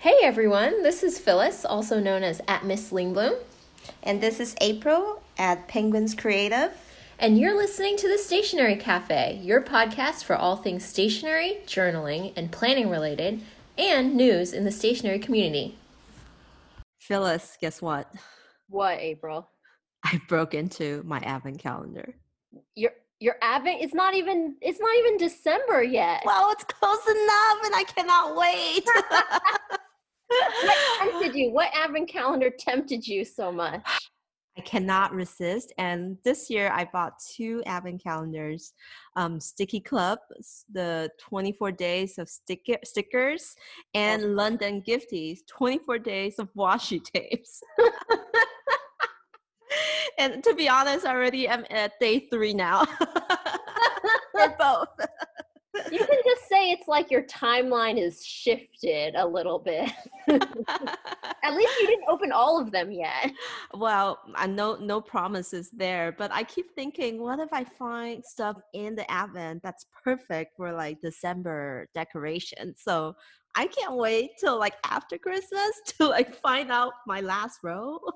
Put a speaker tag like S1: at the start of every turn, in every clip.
S1: Hey everyone, this is Phyllis, also known as at Miss Lingbloom,
S2: And this is April at Penguins Creative.
S1: and you're listening to the Stationery Cafe, your podcast for all things stationery, journaling, and planning related, and news in the stationery community.
S3: Phyllis, guess what?
S4: What, April?
S3: I broke into my advent calendar.
S4: Your your advent it's not even it's not even December yet.
S3: Well, it's close enough and I cannot wait.
S4: what tempted you? What advent calendar tempted you so much?
S3: I cannot resist. And this year I bought two advent calendars um, Sticky Club, the 24 days of sticker, stickers, and London Gifties, 24 days of washi tapes. and to be honest, already I already am at day three now for both.
S4: You can just say it's like your timeline is shifted a little bit. At least you didn't open all of them yet.
S3: well, I know no promises there, but I keep thinking, what if I find stuff in the advent that's perfect for like December decoration? So I can't wait till like after Christmas to like find out my last row.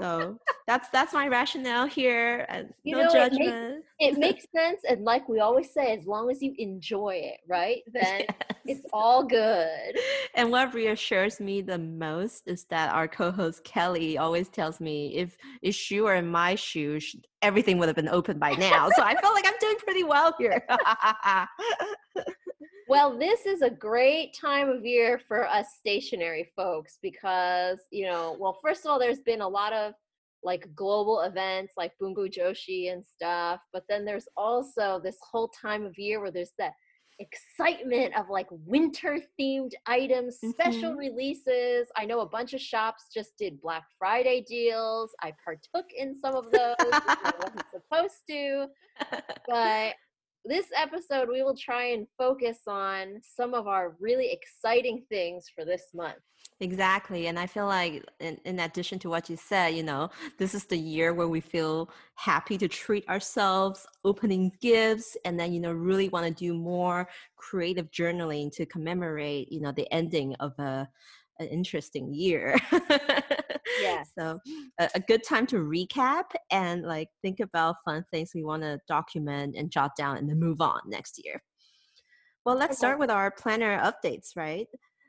S3: so that's that's my rationale here, and
S4: You
S3: no
S4: know, it makes- It makes sense, and like we always say, as long as you enjoy it, right? Then it's all good.
S3: And what reassures me the most is that our co-host Kelly always tells me if if she were in my shoes, everything would have been open by now. so I feel like I'm doing pretty well here.
S4: Well, this is a great time of year for us stationery folks because, you know, well, first of all, there's been a lot of like global events like Bungu Joshi and stuff, but then there's also this whole time of year where there's that excitement of like winter themed items, special
S3: Mhm.
S4: releases. I know a bunch of shops just did Black Friday deals. I partook in some of those. I wasn't supposed to but this episode we will try and focus on some of our really exciting things for this month
S3: exactly. And I feel like in, in addition to what you said, you know, this is the year where we feel happy to treat ourselves, opening gifts, and then, you know, really want to do more creative journaling to commemorate, you know, the ending of a an interesting year.
S4: Yeah.
S3: So a, a good time to recap and like think about fun things we want to document and jot down and then move on next year. Well, let's
S4: Okay.
S3: start with our planner updates, right?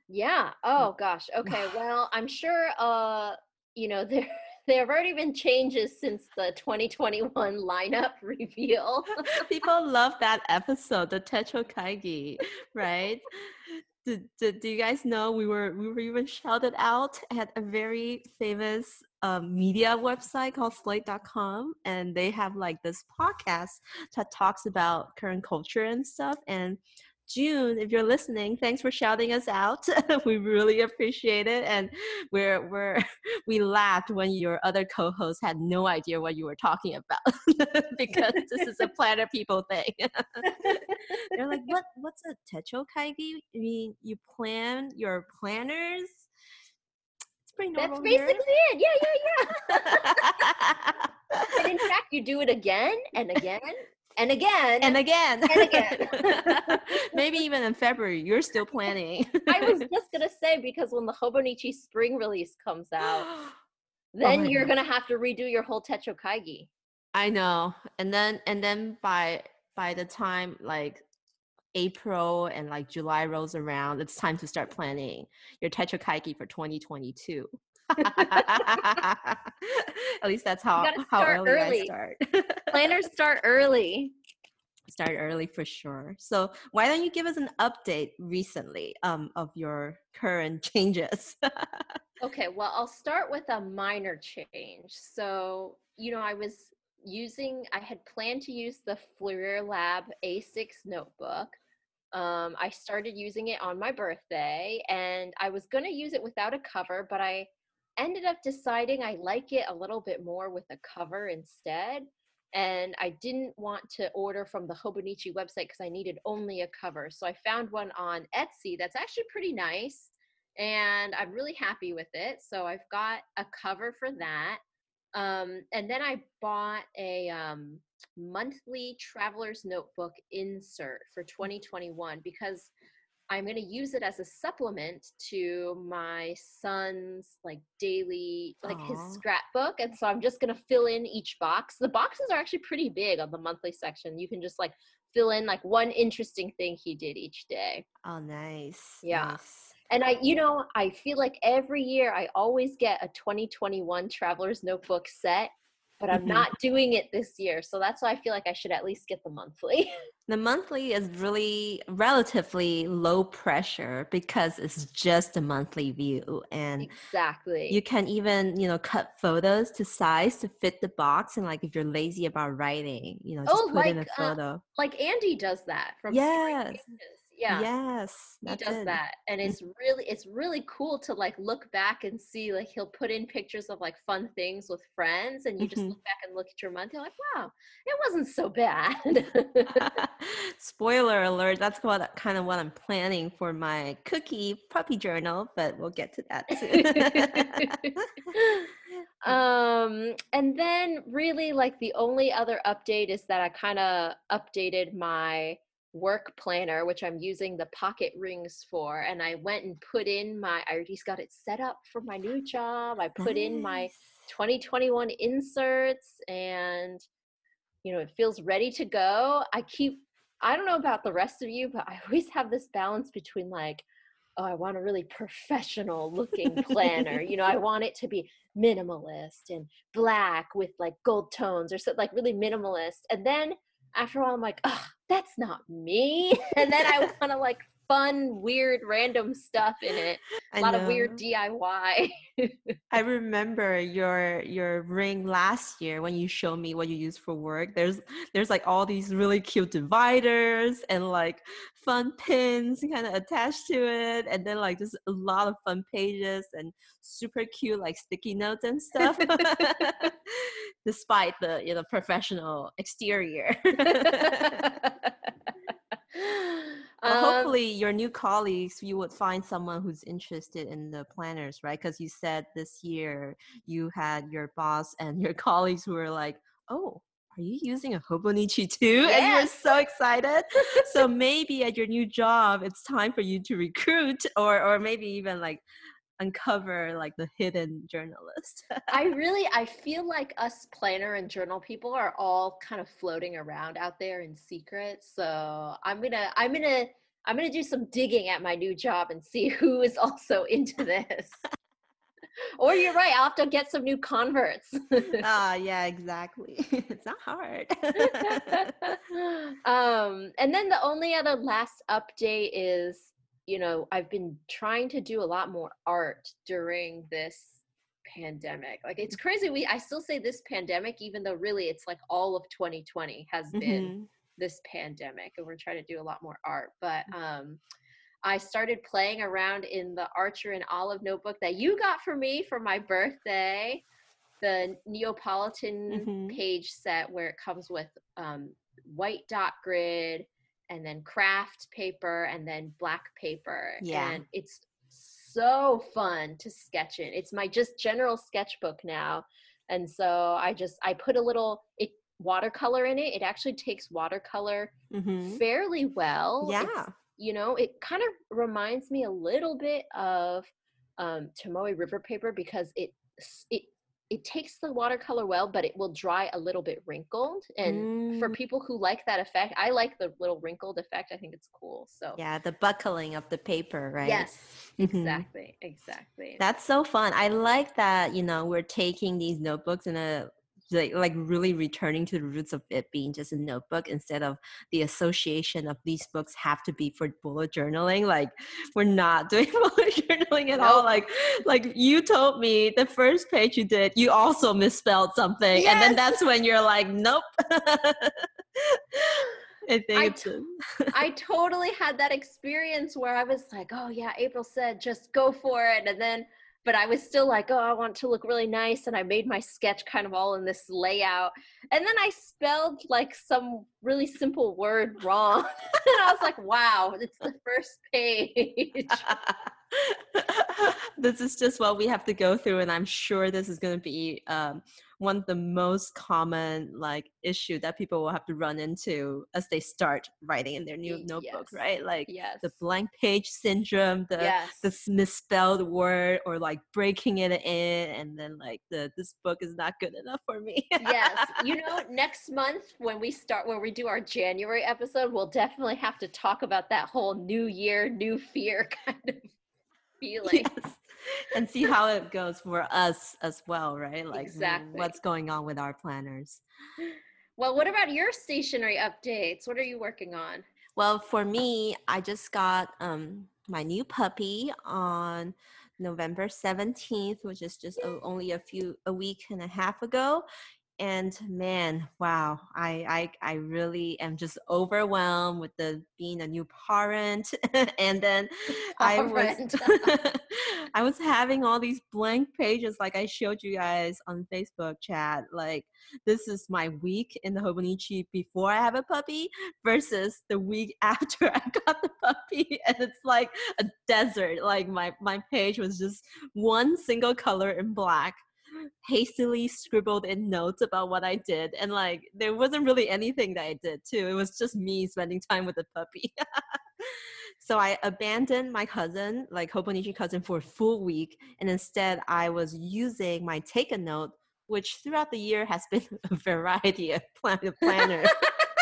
S4: yeah oh gosh okay well i'm sure uh you know there there have already been changes since the 2021 lineup reveal
S3: People love that episode, the Techo Kaigi, right? Did, did, do you guys know we were we were even shouted out at a very famous um, media website called Slate.com, and they have like this podcast that talks about current culture and stuff. And June, if you're listening, thanks for shouting us out. we really appreciate it, and we're we're we laughed when your other co-hosts had no idea what you were talking about because this is a planner people thing. They're like, what? What's a techo kaigi? I mean, you plan your planners. It's pretty
S4: that's basically
S3: here.
S4: it yeah yeah yeah and in fact you do it again and again and again
S3: and again,
S4: And again.
S3: maybe even in February, you're still planning.
S4: I was just gonna say because when the Hobonichi spring release comes out, then
S3: Oh
S4: you're
S3: God.
S4: gonna have to redo your whole Techo Kaigi.
S3: I know. And then and then by by the time like April and like July rolls around, it's time to start planning your Techo Kaigi for 2022. At least that's how how
S4: start
S3: early, I start.
S4: Planners start early.
S3: start early for sure. So why don't you give us an update recently um, of your current changes?
S4: Okay, well, I'll start with a minor change. So, you know, I was using, I had planned to use the Fleur Lab A6 notebook. Um, I started using it on my birthday and I was going to use it without a cover, but I ended up deciding I like it a little bit more with a cover instead. And I didn't want to order from the Hobonichi website because I needed only a cover. So I found one on Etsy that's actually pretty nice and I'm really happy with it. So I've got a cover for that. Um, and then I bought a um, monthly traveler's notebook insert for 2021 because I'm going to use it as a supplement to my son's like daily, like his scrapbook. And so I'm just going to fill in each box. The boxes are actually pretty big on the monthly section. You can just like fill in like one interesting thing he did each day.
S3: Oh, nice.
S4: Yeah.
S3: nice.
S4: And I, you know, I feel like every year I always get a 2021 Traveler's Notebook set, but I'm
S3: Mhm.
S4: not doing it this year. So that's why I feel like I should at least get the monthly.
S3: The monthly is really relatively low pressure because it's just a monthly view and
S4: exactly.
S3: you can even you know cut photos to size to fit the box and like if you're lazy about writing you know just
S4: Oh,
S3: put in a
S4: like, uh,
S3: photo
S4: like Andy does that from
S3: Yes.
S4: Yeah.
S3: yes
S4: He does
S3: it.
S4: that. And it's really it's really cool to like look back and see like he'll put in pictures of like fun things with friends and you just
S3: Mhm.
S4: look back and look at your month, you're like, wow, it wasn't so bad.
S3: spoiler alert that's what kind of what i'm planning for my cookie puppy journal but we'll get to that soon
S4: um and then really like the only other update is that i kind of updated my work planner which i'm using the pocket rings for and i went and put in my i already got it set up for my new job i put in my 2021 inserts and you know it feels ready to go. I keep i don't know about the rest of you but i always have this balance between like oh i want a really professional looking planner you know i want it to be minimalist and black with like gold tones or so like really minimalist and then after a while i'm like oh that's not me. And then i want to like fun weird random stuff in it a lot of weird diy
S3: I remember your your ring last year when you showed me what you use for work. There's there's like all these really cute dividers and like fun pins kind of attached to it, and then like just a lot of fun pages and super cute like sticky notes and stuff. Despite the you know professional exterior. Well,
S4: Um,
S3: hopefully, your new colleagues, you would find someone who's interested in the planners, right? Because you said this year you had your boss and your colleagues who were like, "Oh, are you using a Hobonichi too?" And you were so excited. so maybe at your new job, it's time for you to recruit, or or maybe even like uncover like the hidden journalist.
S4: I really I feel like us planner and journal people are all kind of floating around out there in secret. So I'm gonna I'm gonna I'm gonna do some digging at my new job and see who is also into this. or you're right, I'll have to get some new converts.
S3: Ah, yeah, exactly. it's not hard.
S4: um, and then the only other last update is, you know, I've been trying to do a lot more art during this pandemic. Like it's crazy. We I still say this pandemic, even though really it's like all of 2020 has been
S3: Mhm.
S4: this pandemic, and we're trying to do a lot more art. But um, I started playing around in the Archer and Olive notebook that you got for me for my birthday, the Neapolitan
S3: Mhm.
S4: page set where it comes with um, white dot grid and then craft paper and then black paper.
S3: Yeah.
S4: And it's so fun to sketch in. It's my just general sketchbook now. And so I just I put a little it watercolor in it. It actually takes watercolor
S3: Mhm.
S4: fairly well. It's-
S3: Yeah.
S4: you know, it kind of reminds me a little bit of um, Tomoe River paper because it it it takes the watercolor well, but it will dry a little bit wrinkled. And for
S3: Mm.
S4: people who like that effect, I like the little wrinkled effect. I think it's cool. So
S3: Yeah, the buckling of the paper, right?
S4: yes,
S3: Mhm.
S4: exactly, exactly.
S3: That's so fun. I like that, you know, we're taking these notebooks in a like like really returning to the roots of it being just a notebook instead of the association of these books have to be for bullet journaling. Like we're not doing bullet journaling at all. Like like you told me the first page you did, you also misspelled something. And then that's when you're like, nope. I think
S4: I
S3: it's a-
S4: I totally had that experience where I was like, oh yeah, April said just go for it. And then, but I was still like, oh, I want to look really nice. And I made my sketch kind of all in this layout. And then I spelled like some really simple word wrong. and I was like, wow, it's the first page.
S3: this is just what we have to go through and i'm sure this is going to be um, one of the most common like issue that people will have to run into as they start writing in their new notebook,
S4: yes.
S3: right? Like
S4: yes.
S3: the blank page syndrome, the
S4: yes.
S3: the misspelled word or like breaking it in and then like the this book is not good enough for me.
S4: yes. You know, next month when we start when we do our January episode, we'll definitely have to talk about that whole new year, new fear kind of feeling.
S3: yes. And see how it goes for us as well, right? Like
S4: Exactly.
S3: what's going on with our planners.
S4: Well, what about your stationery updates? What are you working on?
S3: Well, for me, I just got um my new puppy on November 17th, which is just o- only a few a week and a half ago. And man, wow, I I, I really am just overwhelmed with the being a new parent. and then I was I was having all these blank pages like I showed you guys on Facebook chat. Like this is my week in the Hobonichi before I have a puppy versus the week after I got the puppy. And it's like a desert. Like my, my page was just one single color in black, hastily scribbled in notes about what I did. And like there wasn't really anything that I did too. It was just me spending time with the puppy. So I abandoned my cousin, like Hobonichi cousin, for a full week, and instead I was using my take a note, which throughout the year has been a variety of plan- planners.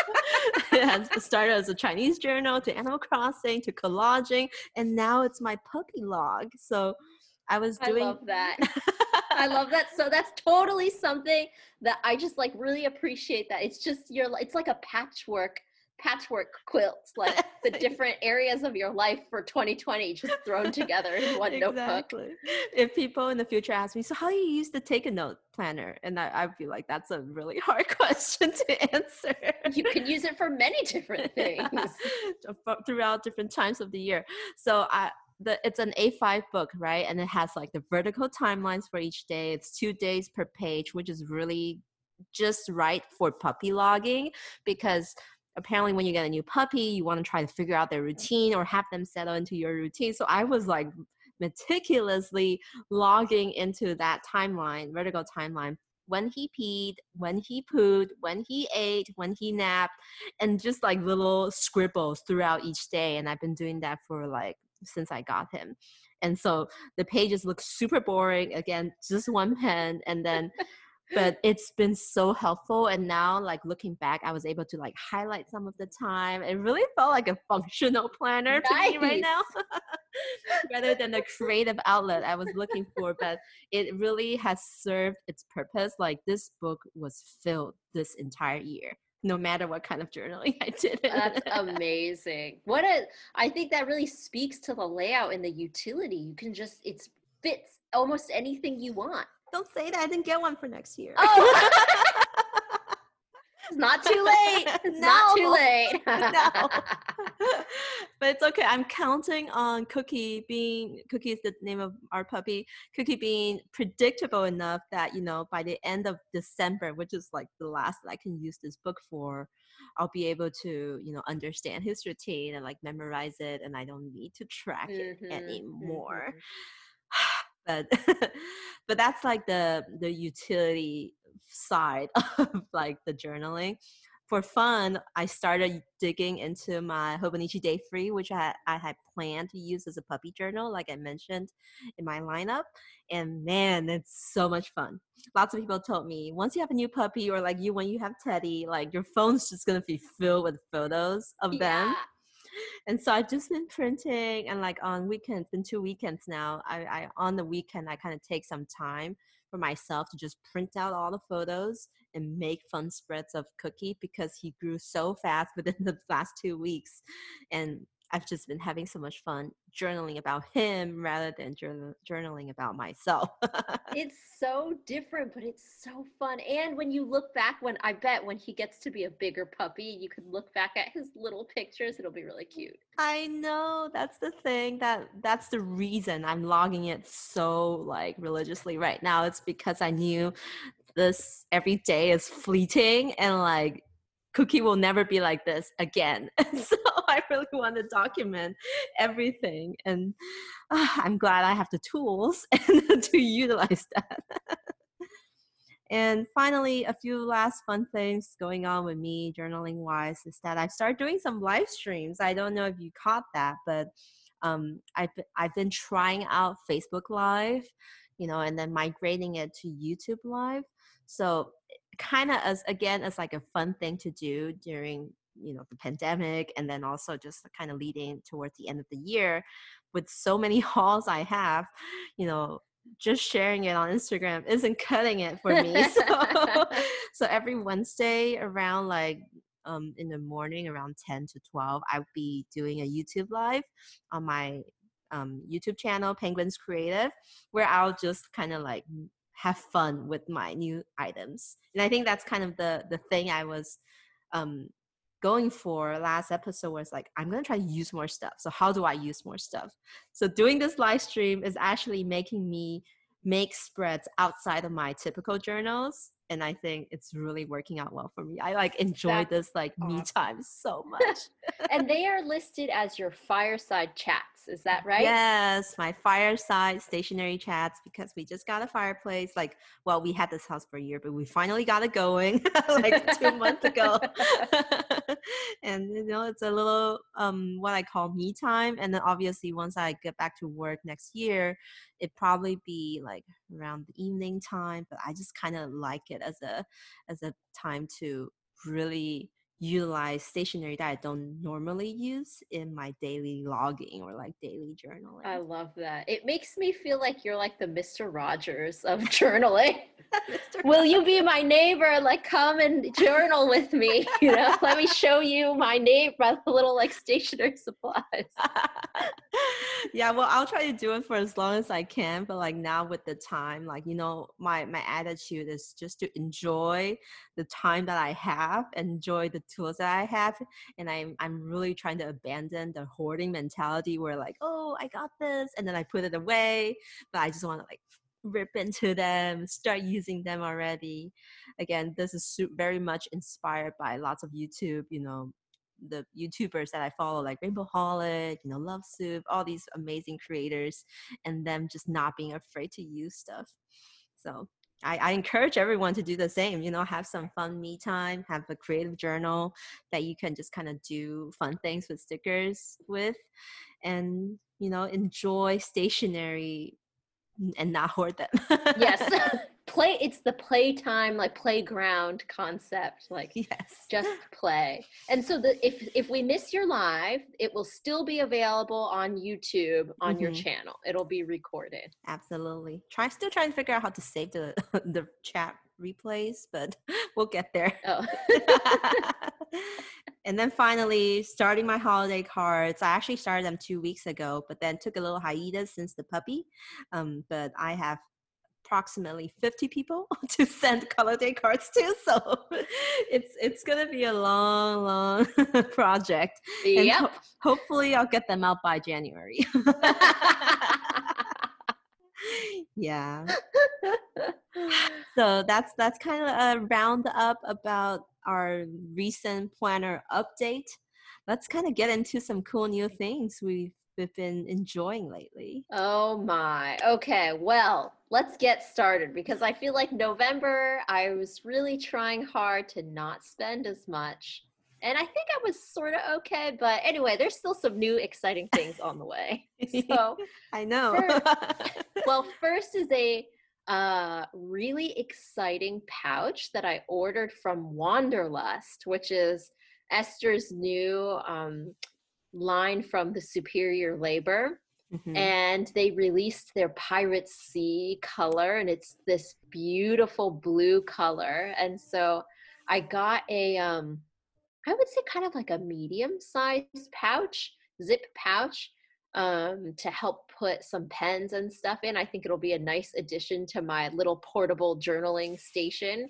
S3: it has started as a Chinese journal to Animal Crossing to collaging, and now it's my puppy log. So I was
S4: I
S3: doing.
S4: love that. I love that. So that's totally something that I just like really appreciate that. It's just your it's like a patchwork patchwork quilt, like the different areas of your life for 2020 just thrown together in one notebook.
S3: exactly. If people in the future ask me, so how do you use the take a note planner? And I, I'd be like, that's a really hard question to answer.
S4: You can use it for many different things.
S3: Fro- throughout different times of the year. So I the it's an A5 book, right? And it has like the vertical timelines for each day. It's two days per page, which is really just right for puppy logging because apparently when you get a new puppy, you want to try to figure out their routine or have them settle into your routine. So I was like meticulously logging into that timeline, vertical timeline when he peed, when he pooed, when he ate, when he napped, and just like little scribbles throughout each day. And I've been doing that for like since I got him. And so the pages look super boring. Again, just one pen. And then, but it's been so helpful. And now, like looking back, I was able to like highlight some of the time. It really felt like a functional planner to me right now, rather than the creative outlet I was looking for. But it really has served its purpose. Like this book was filled this entire year, no matter what kind of journaling I did. Oh,
S4: that's amazing. What a I think that really speaks to the layout and the utility. You can just it's fits almost anything you want.
S3: Don't say that. I didn't get one for next year.
S4: Oh. It's not too late. It's not too late.
S3: No. but it's okay. I'm counting on Cookie being Cookie is the name of our puppy. Cookie being predictable enough that you know by the end of December, which is like the last that I can use this book for, I'll be able to you know understand his routine and like memorize it, and I don't need to track it
S4: Mhm,
S3: anymore.
S4: mhm.
S3: but but that's like the the utility side of like the journaling for fun i started digging into my hobonichi day free which i, I had planned to use as a puppy journal like i mentioned in my lineup and man it's so much fun lots of people told me once you have a new puppy or like you when you have teddy like your phone's just gonna be filled with photos of them
S4: Yeah.
S3: and so I've just been printing and like on weekends, been two weekends now. I, I on the weekend I kind of take some time for myself to just print out all the photos and make fun spreads of Cookie because he grew so fast within the last two weeks. And I've just been having so much fun journaling about him rather than journal, journaling about myself.
S4: It's so different, but it's so fun. And when you look back, when I bet when he gets to be a bigger puppy, you can look back at his little pictures. It'll be really mm, cute.
S3: I know that's the thing that that's the reason I'm logging it so like religiously right now. It's because I knew this every day is fleeting and like Cookie will never be like this again. so I really want to document everything and ah, I'm glad I have the tools to utilize that. And finally, a few last fun things going on with me journaling wise is that I started doing some live streams. I don't know if you caught that, but um, I've, I've been trying out Facebook Live, you know, and then migrating it to YouTube Live. So kind of as again as like a fun thing to do during you know the pandemic and then also just kind of leading towards the end of the year with so many hauls i have you know just sharing it on instagram isn't cutting it for me. So, so every wednesday around like um, in the morning around 10 to 12 i'll be doing a youtube live on my um, youtube channel penguins creative where i'll just kind of like have fun with my new items and i think that's kind of the the thing i was um going for last episode was like i'm going to try to use more stuff so how do i use more stuff so doing this live stream is actually making me make spreads outside of my typical journals and I think it's really working out well for me. I like enjoy That's this like awesome. me time so much.
S4: and they are listed as your fireside chats. Is that right?
S3: Yes, my fireside stationery chats because we just got a fireplace. Like, well, we had this house for a year, but we finally got it going like two months ago. and you know, it's a little um what I call me time. And then obviously once I get back to work next year, it probably be like around the evening time. But I just kind of like it as a as a time to really utilize stationery that I don't normally use in my daily logging or like daily journaling.
S4: I love that. It makes me feel like you're like the Mr. Rogers of journaling. Will you be my neighbor? Like come and journal with me. You know, let me show you my neighbor my little like stationery supplies.
S3: yeah, well I'll try to do it for as long as I can, but like now with the time, like you know, my my attitude is just to enjoy the time that I have, enjoy the tools that I have, and I'm I'm really trying to abandon the hoarding mentality where like, oh, I got this, and then I put it away, but I just want to like rip into them, start using them already. Again, this is very much inspired by lots of YouTube, you know, the YouTubers that I follow, like Rainbow Holic, you know, Love Soup, all these amazing creators, and them just not being afraid to use stuff. So I, I, encourage everyone to do the same. You know, have some fun me time, have a creative journal that you can just kind of do fun things with stickers with, and you know, enjoy stationery and not hoard them.
S4: yes. play it's the playtime like playground concept like
S3: yes
S4: just play and so the if if we miss your live it will still be available on youtube on mm-hmm. your channel it'll be recorded
S3: absolutely try still trying to figure out how to save the the chat replays but we'll get there oh. and then finally starting my holiday cards i actually started them two weeks ago but then took a little hiatus since the puppy um, but i have approximately 50 people to send holiday cards to so it's it's gonna be a long long project
S4: yep.
S3: Ho- hopefully i'll get them out by january yeah so that's that's kind of a roundup about our recent planner update let's kind of get into some cool new things we've we've been enjoying lately?
S4: Oh my. Okay, well, let's get started because I feel like November, I was really trying hard to not spend as much. And I think I was sort of okay, but anyway, there's still some new exciting things on the way. So
S3: I know.
S4: first, well, first is a uh, really exciting pouch that I ordered from Wanderlust, which is Esther's new um, line from the Superior Labor. Mm-hmm. And they released their Pirate Sea color, and it's this beautiful blue color. And so I got a, um, I would say kind of like a medium sized pouch, zip pouch, um, to help put some pens and stuff in. I think it'll be a nice addition to my little portable journaling station.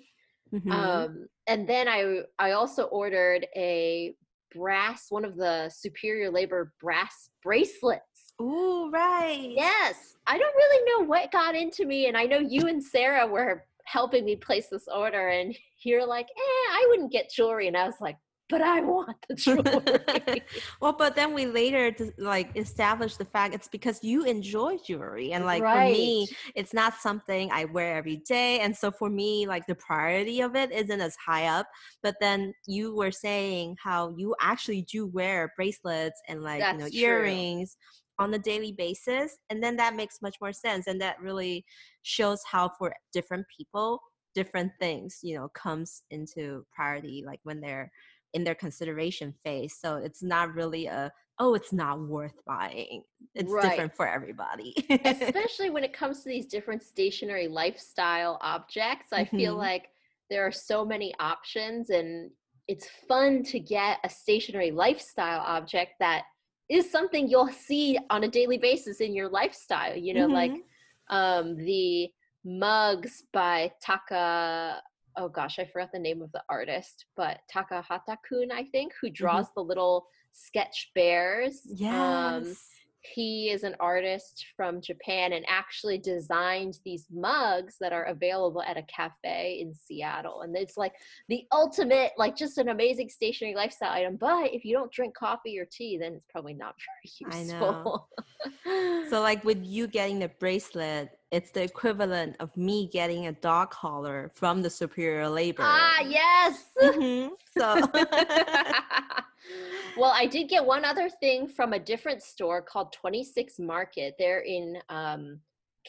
S4: Mm-hmm. Um, and then I I also ordered a brass, one of the superior labor brass bracelets.
S3: Ooh, right.
S4: Yes. I don't really know what got into me. And I know you and Sarah were helping me place this order. And you're like, eh, I wouldn't get jewelry. And I was like, but I want the jewelry.
S3: well, but then we later like established the fact it's because you enjoy jewelry, and like for me, it's not something I wear every day, and so for me, like the priority of it isn't as high up. But then you were saying how you actually do wear bracelets and like you know
S4: true.
S3: earrings on a daily basis, and then that makes much more sense, and that really shows how for different people different things you know comes into priority like when they're in their consideration phase so it's not really a oh it's not worth buying it's
S4: Right.
S3: different for everybody
S4: especially when it comes to these different stationery lifestyle objects i feel
S3: Mhm.
S4: like there are so many options and it's fun to get a stationery lifestyle object that is something you'll see on a daily basis in your lifestyle you know like
S3: Mhm.
S4: um the mugs by taka oh gosh i forgot the name of the artist but takahata kun i think who draws the little sketch bears
S3: yes
S4: um he is an artist from Japan and actually designed these mugs that are available at a cafe in Seattle. And it's like the ultimate, like just an amazing stationery lifestyle item. But if you don't drink coffee or tea, then it's probably not very useful.
S3: I
S4: useful.
S3: so like with you getting the bracelet it's the equivalent of me getting a dog collar from the superior labor
S4: ah, yes.
S3: Mhm. so
S4: well, I did get one other thing from a different store called 26 Market. They're in um,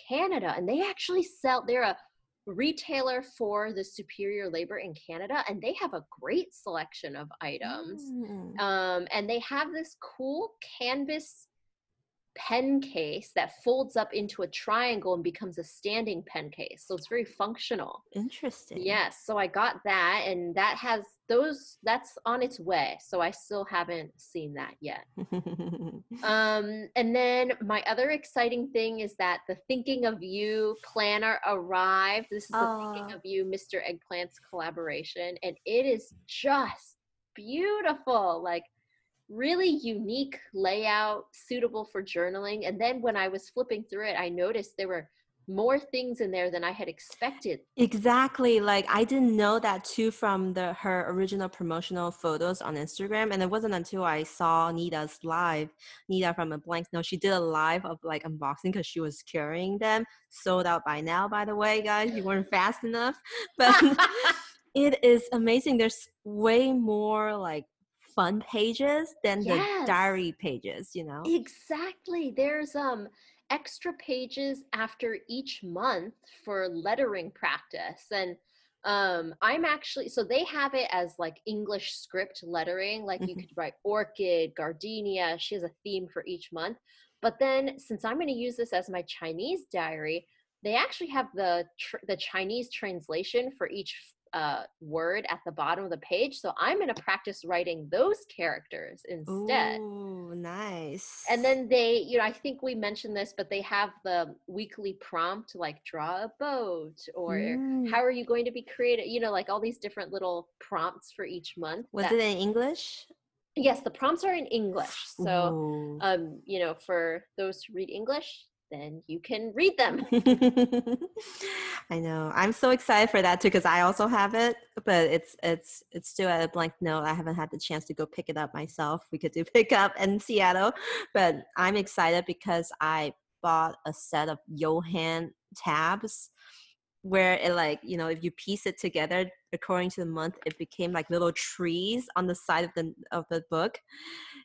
S4: Canada and they actually sell, they're a retailer for the superior labor in Canada and they have a great selection of items.
S3: Mm.
S4: Um, and they have this cool canvas pen case that folds up into a triangle and becomes a standing pen case. So it's very functional.
S3: interesting
S4: Yes, so I got that, and that has those. That's on its way. So I still haven't seen that yet. Um, and then my other exciting thing is that the Thinking of You planner arrived. This is the Thinking of You, Mr. Eggplant's collaboration, and it is just beautiful. Like really unique layout, suitable for journaling. And then when I was flipping through it, I noticed there were more things in there than I had expected.
S3: Exactly. Like I didn't know that too from the her original promotional photos on Instagram. And it wasn't until I saw Nita's live, Nita from a blank note, She did a live of like unboxing because she was carrying them. Sold out by now, by the way, guys. You weren't fast enough. But it is amazing. There's way more like fun pages than the diary pages, you know?
S4: Exactly. There's um extra pages after each month for lettering practice and um I'm actually so they have it as like English script lettering like you
S3: Mhm.
S4: could write orchid, gardenia, she has a theme for each month. But then since I'm going to use this as my Chinese diary, they actually have the tr- the Chinese translation for each uh, word at the bottom of the page. So I'm going to practice writing those characters instead.
S3: Ooh, nice.
S4: And then they, you know, I think we mentioned this, but they have the weekly prompt like draw a boat or
S3: Mm.
S4: how are you going to be creative? You know, like all these different little prompts for each month.
S3: was
S4: that-
S3: it in English?
S4: Yes, the prompts are in English. So,
S3: Ooh.
S4: um, you know, for those who read English, then you can read them.
S3: I know. I'm so excited for that too because I also have it, but it's it's it's still at a blank note. I haven't had the chance to go pick it up myself. We could do pick up in Seattle, but I'm excited because I bought a set of Johan tabs where it like you know if you piece it together according to the month it became like little trees on the side of the of the book.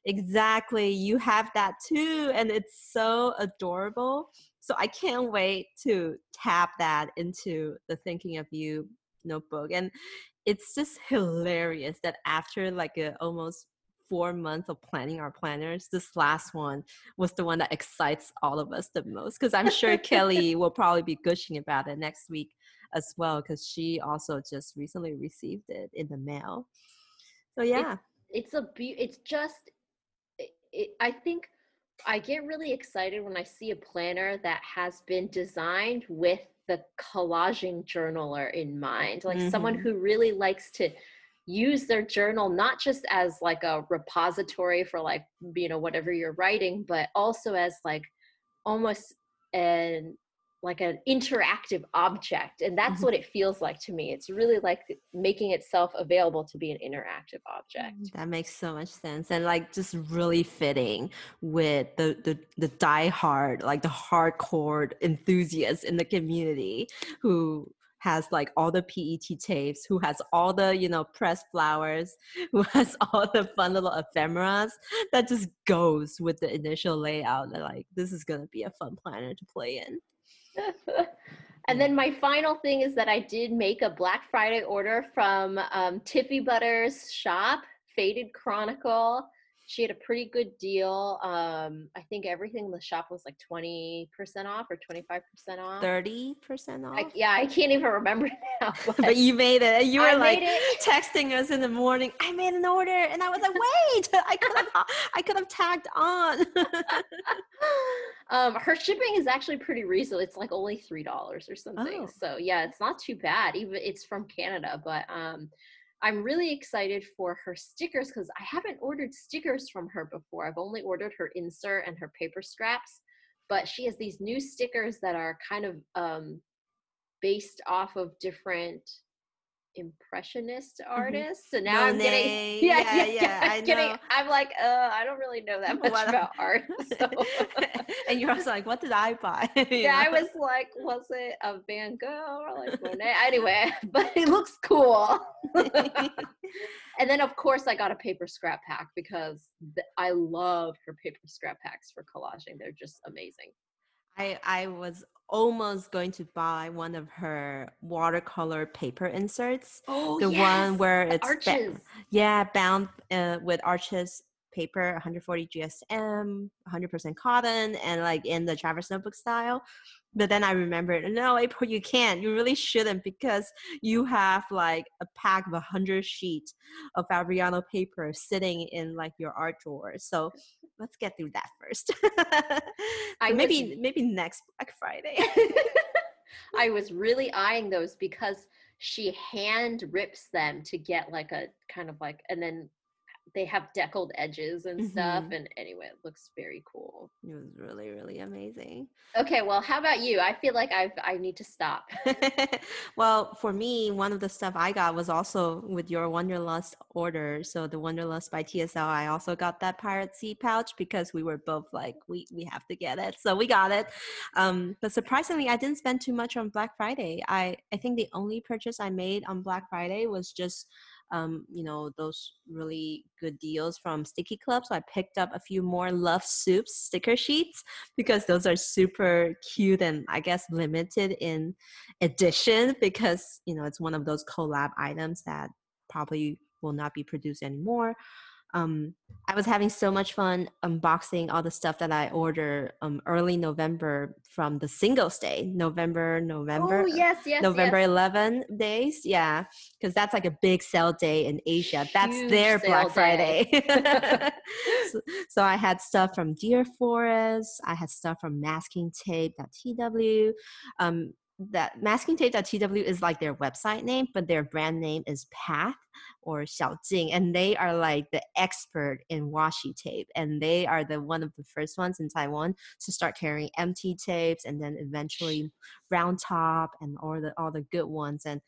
S3: Exactly you have that too and it's so adorable. So i can't wait to tap that into the thinking of you notebook and it's just hilarious that after like a almost four months of planning our planners this last one was the one that excites all of us the most because i'm sure kelly will probably be gushing about it next week as well because she also just recently received it in the mail so yeah
S4: it's a be- it's just it, it, i think i get really excited when i see a planner that has been designed with the collaging journaler in mind like someone
S3: Mhm.
S4: who really likes to use their journal not just as like a repository for like you know whatever you're writing but also as like almost an like an interactive object and that's
S3: Mhm.
S4: what it feels like to me it's really like making itself available to be an interactive object
S3: That makes so much sense and like just really fitting with the the the diehard, like the hardcore enthusiasts in the community who has like all the PET tapes, who has all the, you know, pressed flowers, who has all the fun little ephemeras that just goes with the initial layout. They're like, this is gonna be a fun planner to play in.
S4: and then my final thing is that I did make a Black Friday order from um, Tiffy Butter's shop, Faded Chronicle. She had a pretty good deal. Um, I think everything in the shop was like 20% off or 25% off.
S3: 30% off.
S4: I, yeah, I can't even remember now. But,
S3: but you made it. You were
S4: I
S3: like texting us in the morning. I made an order, and I was like, "Wait, I could have, I could have tagged on."
S4: um, her shipping is actually pretty reasonable. It's like only three dollars or something.
S3: Oh.
S4: So yeah, it's not too bad. Even it's from Canada, but um, I'm really excited for her stickers because I haven't ordered stickers from her before. I've only ordered her insert and her paper scraps, but she has these new stickers that are kind of um, based off of different impressionist artists. So now I'm getting yeah,
S3: yeah,
S4: yeah,
S3: yeah, I
S4: I'm getting.
S3: know.
S4: I'm like, uh, I don't really know that much
S3: What-
S4: about art. So.
S3: and you're also like, "What did I buy?"
S4: Yeah, I was like, was it a Van Gogh or like Monet? Anyway, but it looks cool. and then of course I got a paper scrap pack because th- I love her paper scrap packs for collaging. They're just amazing.
S3: I I was almost going to buy one of her watercolor paper inserts.
S4: Oh,
S3: the one where it's ba- Yeah, bound uh, with arches paper, 140 GSM, 100% cotton, and like in the Traveler's Notebook style. But then I remembered, no, April, you can't. You really shouldn't because you have like a pack of 100 sheets of Fabriano paper sitting in like your art drawer. So let's get through that first.
S4: I
S3: So maybe
S4: was-
S3: maybe next Black Friday.
S4: I was really eyeing those because she hand rips them to get like a kind of like, and then they have deckled edges and stuff.
S3: Mhm.
S4: And anyway, it looks very cool.
S3: it was really really amazing.
S4: Okay, well, how about you? I feel like I've I need to stop.
S3: well, for me, one of the stuff I got was also with your Wonderlust order. So the Wonderlust by TSL, I also got that Pirate Sea pouch because we were both like, we we have to get it. So we got it. Um, but surprisingly, I didn't spend too much on Black Friday. I I think the only purchase I made on Black Friday was just um, you know, those really good deals from Sticky Club. So I picked up a few more Love Soups sticker sheets because those are super cute and I guess limited in edition because, you know, it's one of those collab items that probably will not be produced anymore. Um, I was having so much fun unboxing all the stuff that I ordered um, early November from the Singles Day, November, November.
S4: Oh yes, yes,
S3: November
S4: yes.
S3: 11 days. Yeah, because that's like a big sale day in Asia. That's
S4: Huge
S3: their Black
S4: day.
S3: Friday. so, so I had stuff from Deer Forest. I had stuff from Masking Tape.tw. Um, that masking tape.tw is like their website name, but their brand name is Path or Xiaojing, and they are like the expert in washi tape, and they are the one of the first ones in Taiwan to start carrying empty tapes, and then eventually round top and all the all the good ones and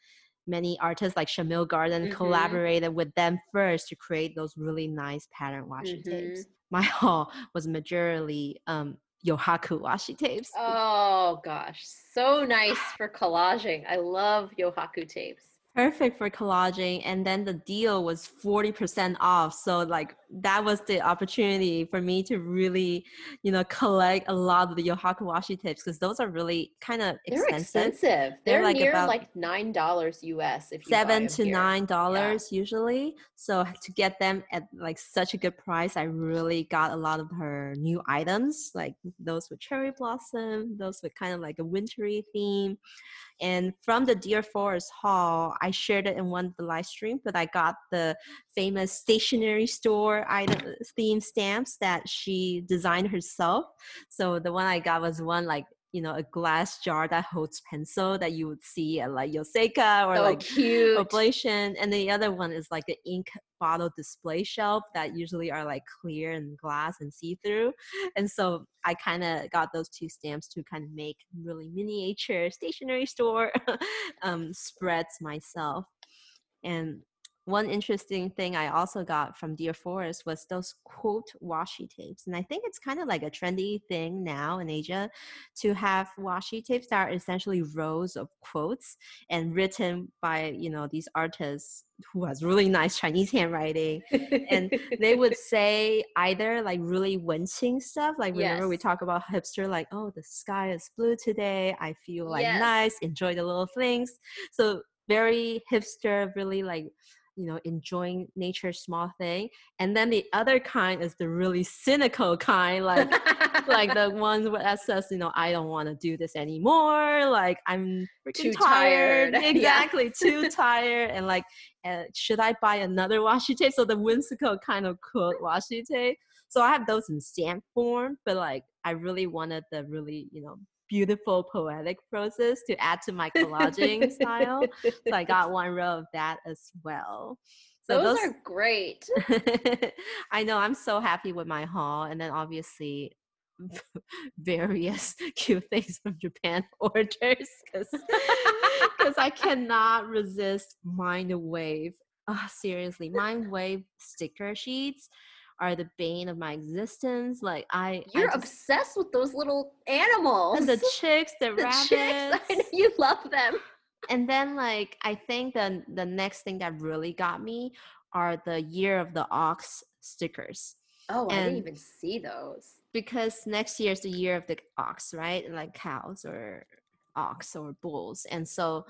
S3: many artists like Chamil Garden
S4: Mhm.
S3: collaborated with them first to create those really nice pattern washi tapes. My haul was majorly um, Yohaku washi tapes.
S4: Oh gosh, so nice for collaging. I love Yohaku tapes.
S3: Perfect for collaging, and then the deal was forty percent off. So like that was the opportunity for me to really, you know, collect a lot of the Yohaku washi tapes because those are really kind of expensive
S4: They're
S3: expensive.
S4: They're,
S3: They're, like,
S4: near
S3: about
S4: like nine dollars US if you buy
S3: to
S4: here.
S3: nine dollars usually so to get them at like such a good price i really got a lot of her new items like those with cherry blossom those with kind of like a wintry theme and from the deer forest haul i shared it in one of the live stream but i got the famous stationery store item theme stamps that she designed herself. So the one i got was one like you know a glass jar that holds pencil that you would see at like Yoseka or
S4: so
S3: like
S4: cute.
S3: Oblation, and the other one is like the ink bottle display shelf that usually are like clear and glass and see through. And so I kind of got those two stamps to kind of make really miniature stationery store um, spreads myself. And one interesting thing I also got from Dear Forest was those quote washi tapes. And I think it's kind of like a trendy thing now in Asia to have washi tapes that are essentially rows of quotes and written by, you know, these artists who has really nice Chinese handwriting. and they would say either like really wenqing stuff, like whenever we talk about hipster, like, oh, the sky is blue today. I feel like
S4: Yes.
S3: nice, enjoy the little things. So very hipster, really like you know enjoying nature's small thing and then the other kind is the really cynical kind like like the ones where that says you know i don't want to do this anymore like i'm
S4: Too
S3: tired,
S4: tired.
S3: Exactly too tired and like uh, should i buy another washi tape? So the whimsical kind of quote washi tape. So i have those in stamp form but like i really wanted the really you know beautiful poetic process to add to my collaging style so I got one row of that as well. So
S4: those, are great.
S3: I know I'm so happy with my haul, and then obviously various cute things from Japan orders because I cannot resist Mind Wave. Ah, seriously, Mind Wave sticker sheets are the bane of my existence. Like I, I
S4: You're
S3: just-
S4: obsessed with those little animals.
S3: and the chicks, the,
S4: The
S3: rabbits,
S4: chicks. I know you love them.
S3: and then like i think the the next thing that really got me are the year of the ox stickers
S4: Oh, I
S3: And-
S4: didn't even see those.
S3: because next year is the year of the ox right like cows or ox or bulls and so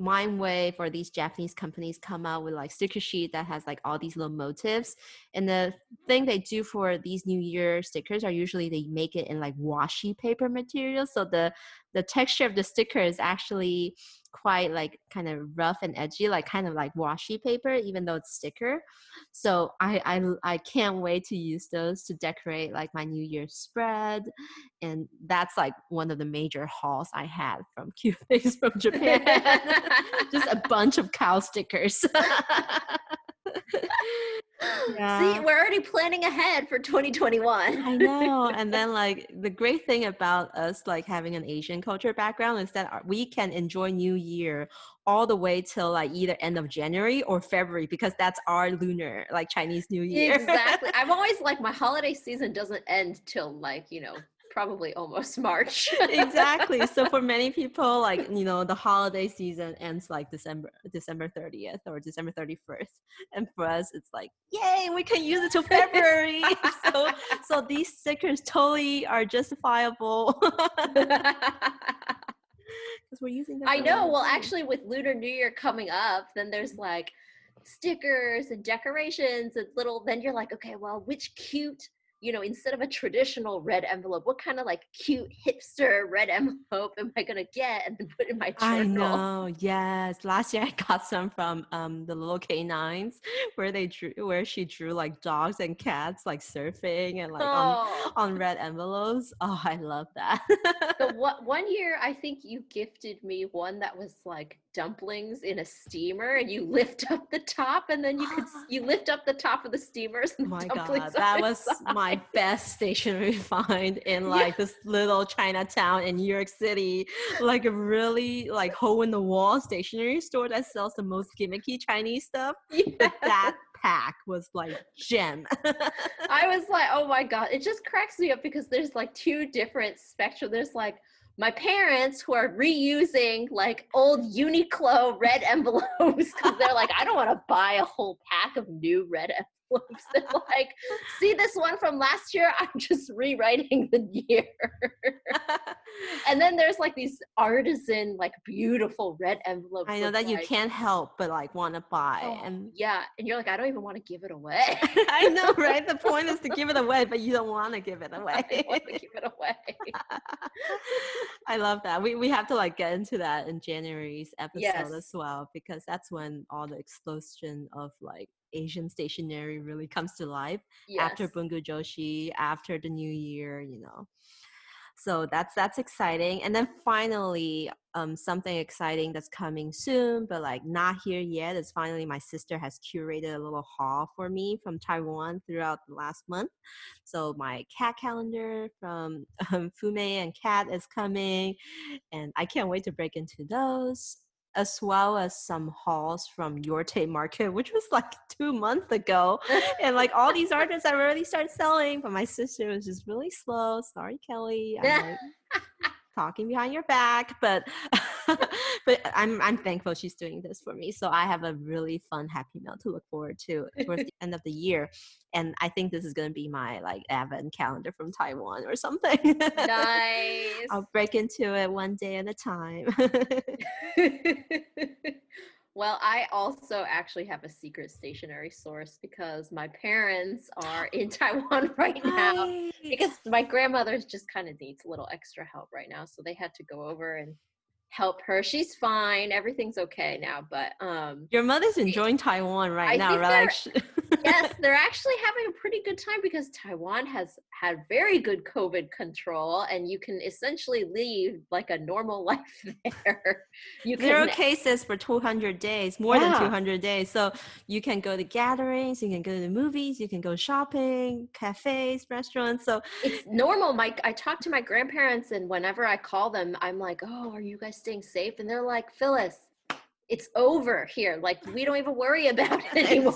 S3: mindwave or these japanese companies come out with like sticker sheet that has like all these little motifs. And the thing they do for these new year stickers are usually they make it in like washi paper material. So the the texture of the sticker is actually quite like kind of rough and edgy like kind of like washi paper even though it's sticker. So I, I i can't wait to use those to decorate like my new year spread and that's like one of the major hauls i had from cute things from japan. Just a bunch of cow stickers Yeah.
S4: See, we're already planning ahead for 2021.
S3: I know. And then like the great thing about us like having an Asian culture background is that uh, we can enjoy New Year all the way till like either end of January or February because that's our lunar like Chinese New Year.
S4: exactly. I'm always like, my holiday season doesn't end till like, you know, probably almost March.
S3: exactly. So for many people, like you know, the holiday season ends like December December 30th or December 31st. And for us it's like, yay, we can use it till February. so so these stickers totally are justifiable. Because we're using them.
S4: I know. Well,
S3: time.
S4: actually, with Lunar New Year coming up, then there's like stickers and decorations and little. Then you're like, okay, well, which cute, you know, instead of a traditional red envelope, what kind of like cute hipster red envelope am I gonna get and then put in my journal?
S3: I know, yes. Last year I got some from um the little canines where they drew where she drew like dogs and cats like surfing and like on,
S4: Oh.
S3: on red envelopes. Oh, I love that.
S4: the what one year I think you gifted me one that was like dumplings in a steamer and you lift up the top and then you could you lift up the top of the steamers and
S3: Oh my god, that was
S4: side.
S3: my best stationery find in like this little Chinatown in New York City, like a really like hole in the wall stationery store that sells the most gimmicky Chinese stuff. But that pack was like gem.
S4: I was like, oh my god, it just cracks me up because there's like two different spectrum. There's like my parents who are reusing like old Uniqlo red envelopes because they're like, I don't want to buy a whole pack of new red envelopes. They're like, see this one from last year? I'm just rewriting the year. and then there's like these artisan, like beautiful red envelopes.
S3: I know that you can't help but like want to buy
S4: Oh,
S3: and
S4: yeah, and you're like, I don't even want to give it away.
S3: I know, right? The point is to give it away, but you don't want to give it away.
S4: I want to give it away.
S3: I love that. We we have to like get into that in January's episode as well because that's when all the explosion of like Asian stationery really comes to life after
S4: Yes.
S3: Bungu Joshi, after the New Year, you know. so that's that's exciting and then finally um, something exciting that's coming soon but like not here yet is finally my sister has curated a little haul for me from taiwan throughout the last month so my cat calendar from um, fume and cat is coming and i can't wait to break into those as well as some hauls from your Tay Market, which was like two months ago. and like all these artists I already started selling, but my sister was just really slow. Sorry, Kelly. I'm like, talking behind your back, but but I'm I'm thankful she's doing this for me. So I have a really fun happy meal to look forward to towards the end of the year. And I think this is gonna be my like advent calendar from Taiwan or something.
S4: Nice.
S3: I'll break into it one day at a time.
S4: well, I also actually have a secret stationery source because my parents are in Taiwan right now. Because my grandmother's just kind of needs a little extra help right now, so they had to go over and help her. She's fine. Everything's okay now, but um
S3: Your mother's enjoying Taiwan right
S4: I
S3: now, right? Like,
S4: yes, they're actually having a pretty good time because Taiwan has had very good COVID control, and you can essentially leave like a normal life there. You
S3: Zero
S4: can,
S3: cases for 200 days, more than 200 days. So you can go to gatherings, you can go to the movies, you can go shopping, cafes, restaurants. So
S4: it's normal. Mike, I talk to my grandparents, and whenever I call them, I'm like, "Oh, are you guys staying safe?" And they're like, "Phyllis." It's over here. Like we don't even worry about it anymore.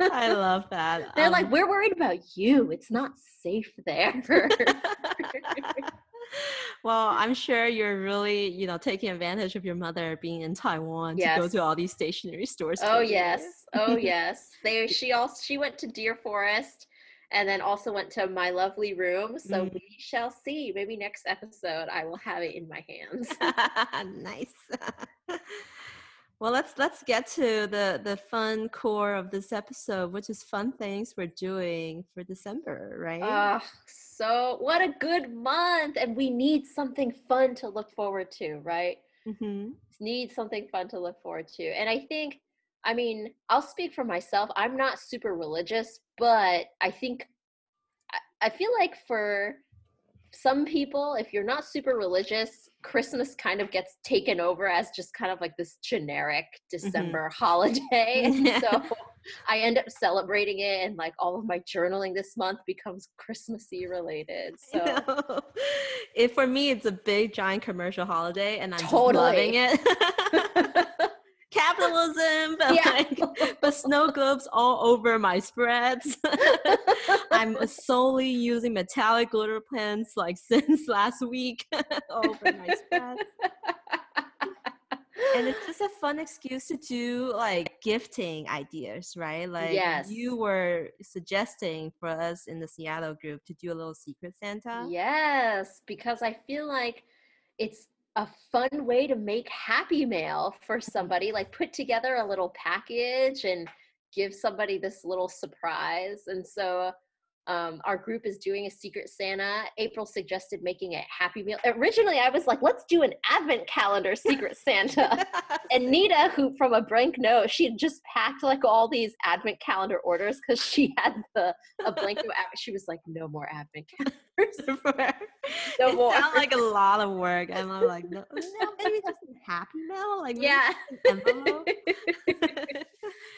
S3: I love that.
S4: They're like,
S3: Um,
S4: we're worried about you. It's not safe there.
S3: well, I'm sure you're really, you know, taking advantage of your mother being in Taiwan to go to all these stationery stores.
S4: oh yes, oh yes. They she also she went to Deer Forest, and then also went to my lovely room. So
S3: Mm.
S4: we shall see. Maybe next episode I will have it in my hands.
S3: nice. well, let's let's get to the the fun core of this episode, which is fun things we're doing for December, right?
S4: Ah, so what a good month, and we need something fun to look forward to, right?
S3: hmm
S4: need something fun to look forward to. And I think, I mean, I'll speak for myself. I'm not super religious, but I think, I- feel like for some people, if you're not super religious, Christmas kind of gets taken over as just kind of like this generic mm-hmm. December holiday. And
S3: Yeah.
S4: so I end up celebrating it, and like all of my journaling this month becomes Christmassy related. So.
S3: If for me, it's a big giant commercial holiday, and I'm
S4: Totally.
S3: loving it. Capitalism, but
S4: Yeah.
S3: like, but snow globes all over my spreads. I'm solely using metallic glitter pens like since last week over my spreads. and it's just a fun excuse to do like gifting ideas, right? Like
S4: Yes.
S3: you were suggesting for us in the Seattle group to do a little secret Santa.
S4: Yes, because I feel like it's a fun way to make happy mail for somebody, like put together a little package and give somebody this little surprise. And so um, our group is doing a secret Santa. April suggested making a happy meal. Originally, I was like, let's do an advent calendar secret Santa. And Nita, who from a blank note, she had just packed like all these advent calendar orders because she had the a blank note. She was like, no more advent calendars. No
S3: it sounds like a lot of work, and I'm like, no, no maybe just a happy mail, like
S4: yeah.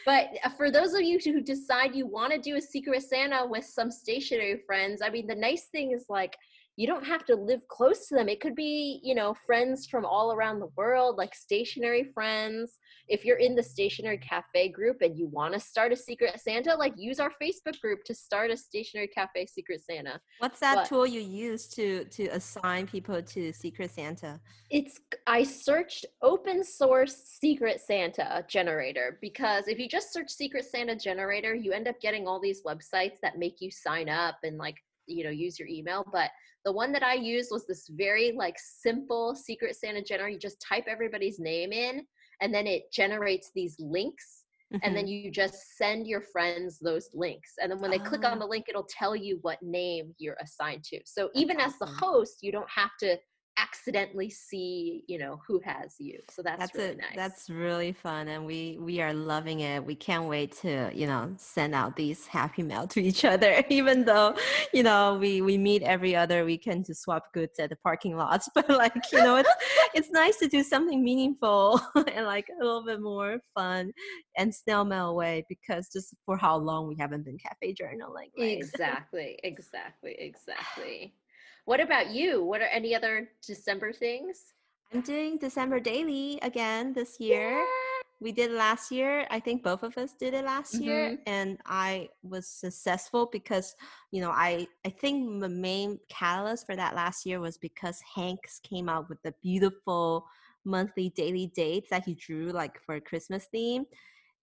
S4: but uh, for those of you who decide you want to do a secret Santa with some stationery friends, I mean, the nice thing is like you don't have to live close to them. It could be, you know, friends from all around the world, like stationery friends. If you're in the stationery cafe group and you want to start a secret Santa, like use our Facebook group to start a stationery cafe secret Santa.
S3: What's that
S4: What?
S3: tool you use to to assign people to Secret Santa?
S4: it's i searched open source secret santa generator because if you just search secret santa generator you end up getting all these websites that make you sign up and like you know use your email but the one that i used was this very like simple secret santa generator you just type everybody's name in and then it generates these links and then mm-hmm. you just send your friends those links. And then when they click on
S3: Oh.
S4: the link it'll tell you what name you're assigned to. So even as the host you don't have to accidentally see you know who has you so that's,
S3: that's
S4: really
S3: it.
S4: nice
S3: That's really fun, and we we are loving it. We can't wait to you know send out these happy mail to each other. Even though you know we we meet every other weekend to swap goods at the parking lots, but like you know it's it's nice to do something meaningful and like a little bit more fun and snail mail away because just for how long we haven't been cafe journaling. Right?
S4: exactly exactly exactly what about you what are any other december things
S3: I'm doing December daily again this year. We did last year. I think both of us did it last year, mm-hmm. and I was successful because you know I I think the main catalyst for that last year was because Hanks came out with the beautiful monthly daily dates that he drew like for a Christmas theme,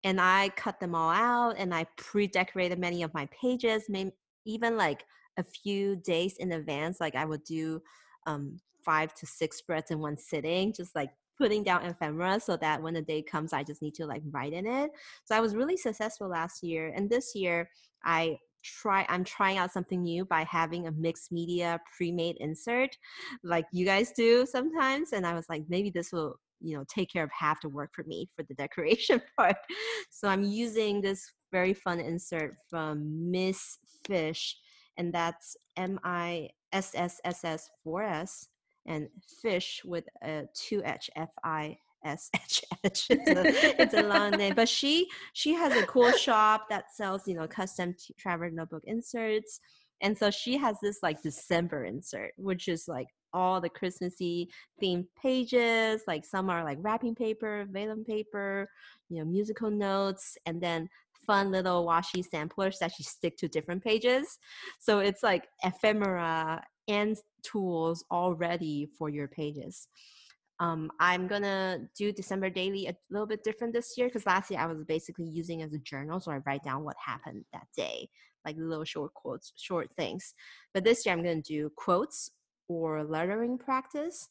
S3: and I cut them all out and I pre-decorated many of my pages, maybe even like a few days in advance. Like I would do um, five to six spreads in one sitting, just like putting down ephemera so that when the day comes, I just need to like write in it. So I was really successful last year. And this year, I try i'm trying out something new by having a mixed media pre-made insert like you guys do sometimes and i was like maybe this will you know take care of half the work for me for the decoration part so i'm using this very fun insert from miss fish and that's m-i-s-s-s-s-4s and fish with a 2h f-i-s-h-h it's a, it's a long name but she she has a cool shop that sells you know custom t- travel notebook inserts and so she has this like december insert which is like all the christmassy themed pages like some are like wrapping paper vellum paper you know musical notes and then fun little washi samplers that you stick to different pages. So it's like ephemera and tools all ready for your pages. Um, I'm gonna do December daily a little bit different this year because last year I was basically using as a journal, so I write down what happened that day, like little short quotes, short things. But this year I'm gonna do quotes or lettering practice,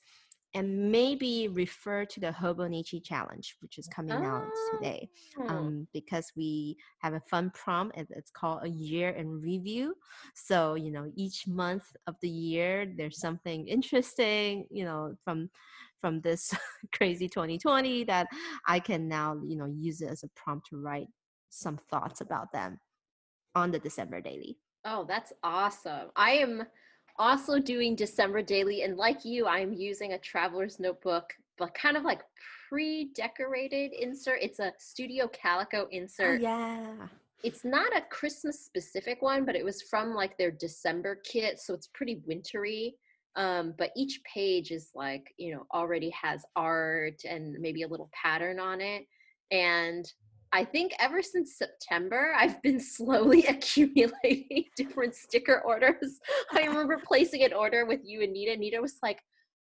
S3: and maybe refer to the Hobonichi challenge, which is coming out today,
S4: Oh.
S3: um, because we have a fun prompt. and It's called a year in review. So you know, each month of the year, there's something interesting, you know, from from this crazy 2020 that I can now, you know, use it as a prompt to write some thoughts about them on the December daily.
S4: Oh, that's awesome. I am also doing December daily, and like you, I'm using a traveler's notebook, but kind of like pre decorated insert. It's a Studio Calico insert.
S3: Oh, yeah.
S4: It's not a Christmas specific one, but it was from like their December kit. So it's pretty wintry. Um, but each page is like, you know, already has art and maybe a little pattern on it. And I think ever since September, I've been slowly accumulating different sticker orders. I remember placing an order with you and Nita. Nita was like,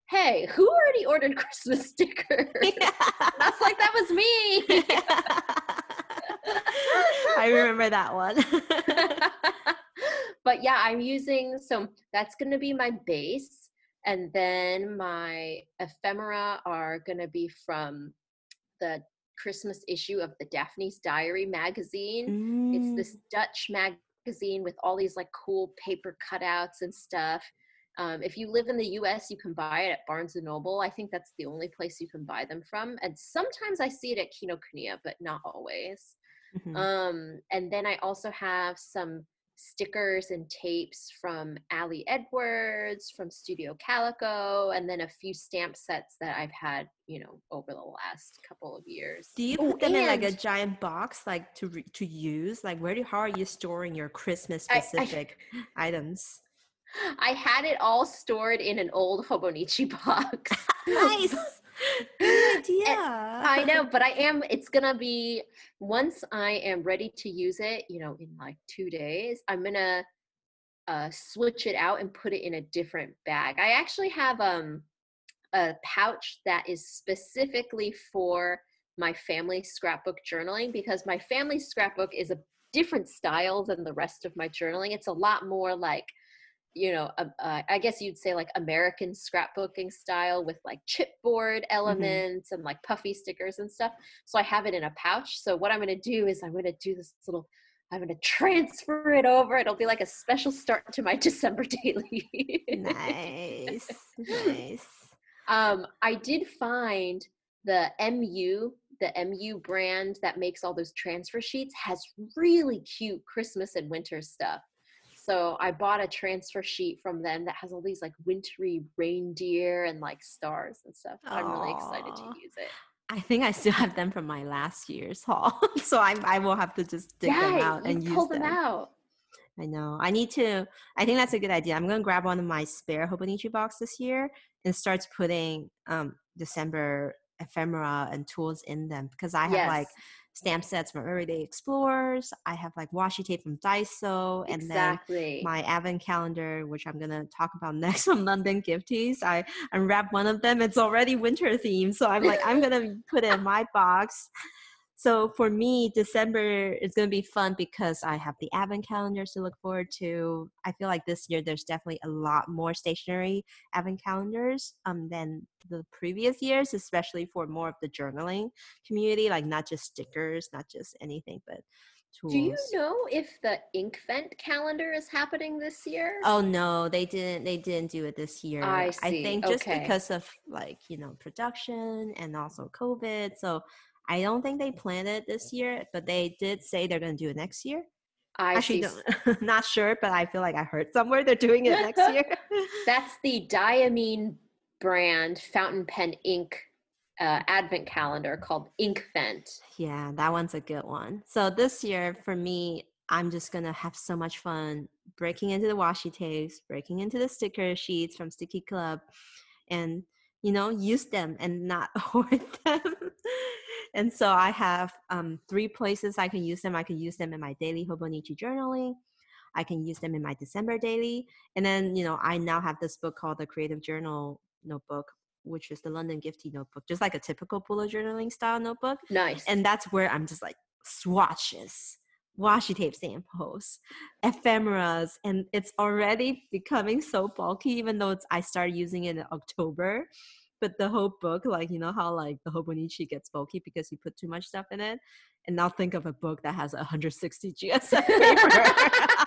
S4: Hey, who already ordered Christmas stickers? I was like, That was me.
S3: I remember that one.
S4: but yeah, I'm using so that's going to be my base, and then my ephemera are going to be from the Christmas issue of the Daphne's Diary magazine. It's
S3: Mm.
S4: this Dutch magazine with all these like cool paper cutouts and stuff. Um, if you live in the U.S., you can buy it at Barnes and Noble. I think that's the only place you can buy them from. And sometimes I see it at Kinokuniya, but not always.
S3: Mhm.
S4: Um, and then I also have some stickers and tapes from Ali Edwards, from Studio Calico, and then a few stamp sets that I've had, you know, over the last couple of years.
S3: Do you
S4: Oh,
S3: put them in like a giant box, like to re- to use? Like, where do how are you storing your Christmas
S4: I- I-
S3: specific items?
S4: I had it all stored in an old Hobonichi box.
S3: Nice, good idea.
S4: I know, but I am. It's gonna be once I am ready to use it. You know, in like two days, I'm gonna uh, switch it out and put it in a different bag. I actually have um a pouch that is specifically for my family scrapbook journaling because my family scrapbook is a different style than the rest of my journaling. It's a lot more like you know, uh, uh, I guess you'd say like American scrapbooking style with like chipboard elements and like puffy stickers and stuff. So I have it in a pouch. So what I'm going to do is I'm going to do this little, I'm going to transfer it over. It'll be like a special start to my December daily.
S3: nice, nice.
S4: Um, I did find the MU, the MU brand that makes all those transfer sheets has really cute Christmas and winter stuff. So I bought a transfer sheet from them that has all these like wintry reindeer and like stars and stuff. I'm really excited to use it.
S3: I think I still have them from my last year's haul, so I I will have to just dig them out and use
S4: pull them,
S3: them.
S4: out.
S3: I know. I need to. I think that's a good idea. I'm gonna grab one of my spare Hobonichi box this year and start putting um December ephemera and tools in them because I have like
S4: Yes.
S3: Stamp sets from Everyday Explorers. I have like washi tape from Daiso, and
S4: exactly.
S3: then my advent calendar, which I'm gonna talk about next from London Gifties. I unwrapped one of them. It's already winter themed, so I'm like, I'm gonna put it in my box. So for me, December is gonna be fun because I have the advent calendars to look forward to. I feel like this year there's definitely a lot more stationery advent calendars um than the previous years, especially for more of the journaling community, like not just stickers, not just anything, but tools.
S4: Do you know if the Inkvent calendar is happening this year?
S3: Oh no, they didn't. They didn't do it this year.
S4: I see,
S3: think just
S4: okay.
S3: because of like you know production and also COVID. So I don't think they planned it this year, but they did say they're going to do it next year.
S4: I
S3: Actually, don't, not sure, but I feel like I heard somewhere they're doing it next year.
S4: That's the Diamine brand fountain pen ink uh, advent calendar called Inkvent.
S3: Yeah, that one's a good one. So this year for me, I'm just gonna have so much fun breaking into the washi tapes, breaking into the sticker sheets from Sticky Club, and you know use them and not hoard them. and so I have um, three places I can use them. I can use them in my daily Hobonichi journaling. I can use them in my December daily, and then you know I now have this book called the Creative Journal Notebook, which is the London Gifty notebook, just like a typical bullet journaling style notebook
S4: Nice.
S3: and that's where I'm just like swatches, washi tape samples, ephemeras, and it's already becoming so bulky. Even though I started using it in October, but the whole book, like you know how like the Hobonichi gets bulky because you put too much stuff in it, and now think of a book that has 160 GSM paper.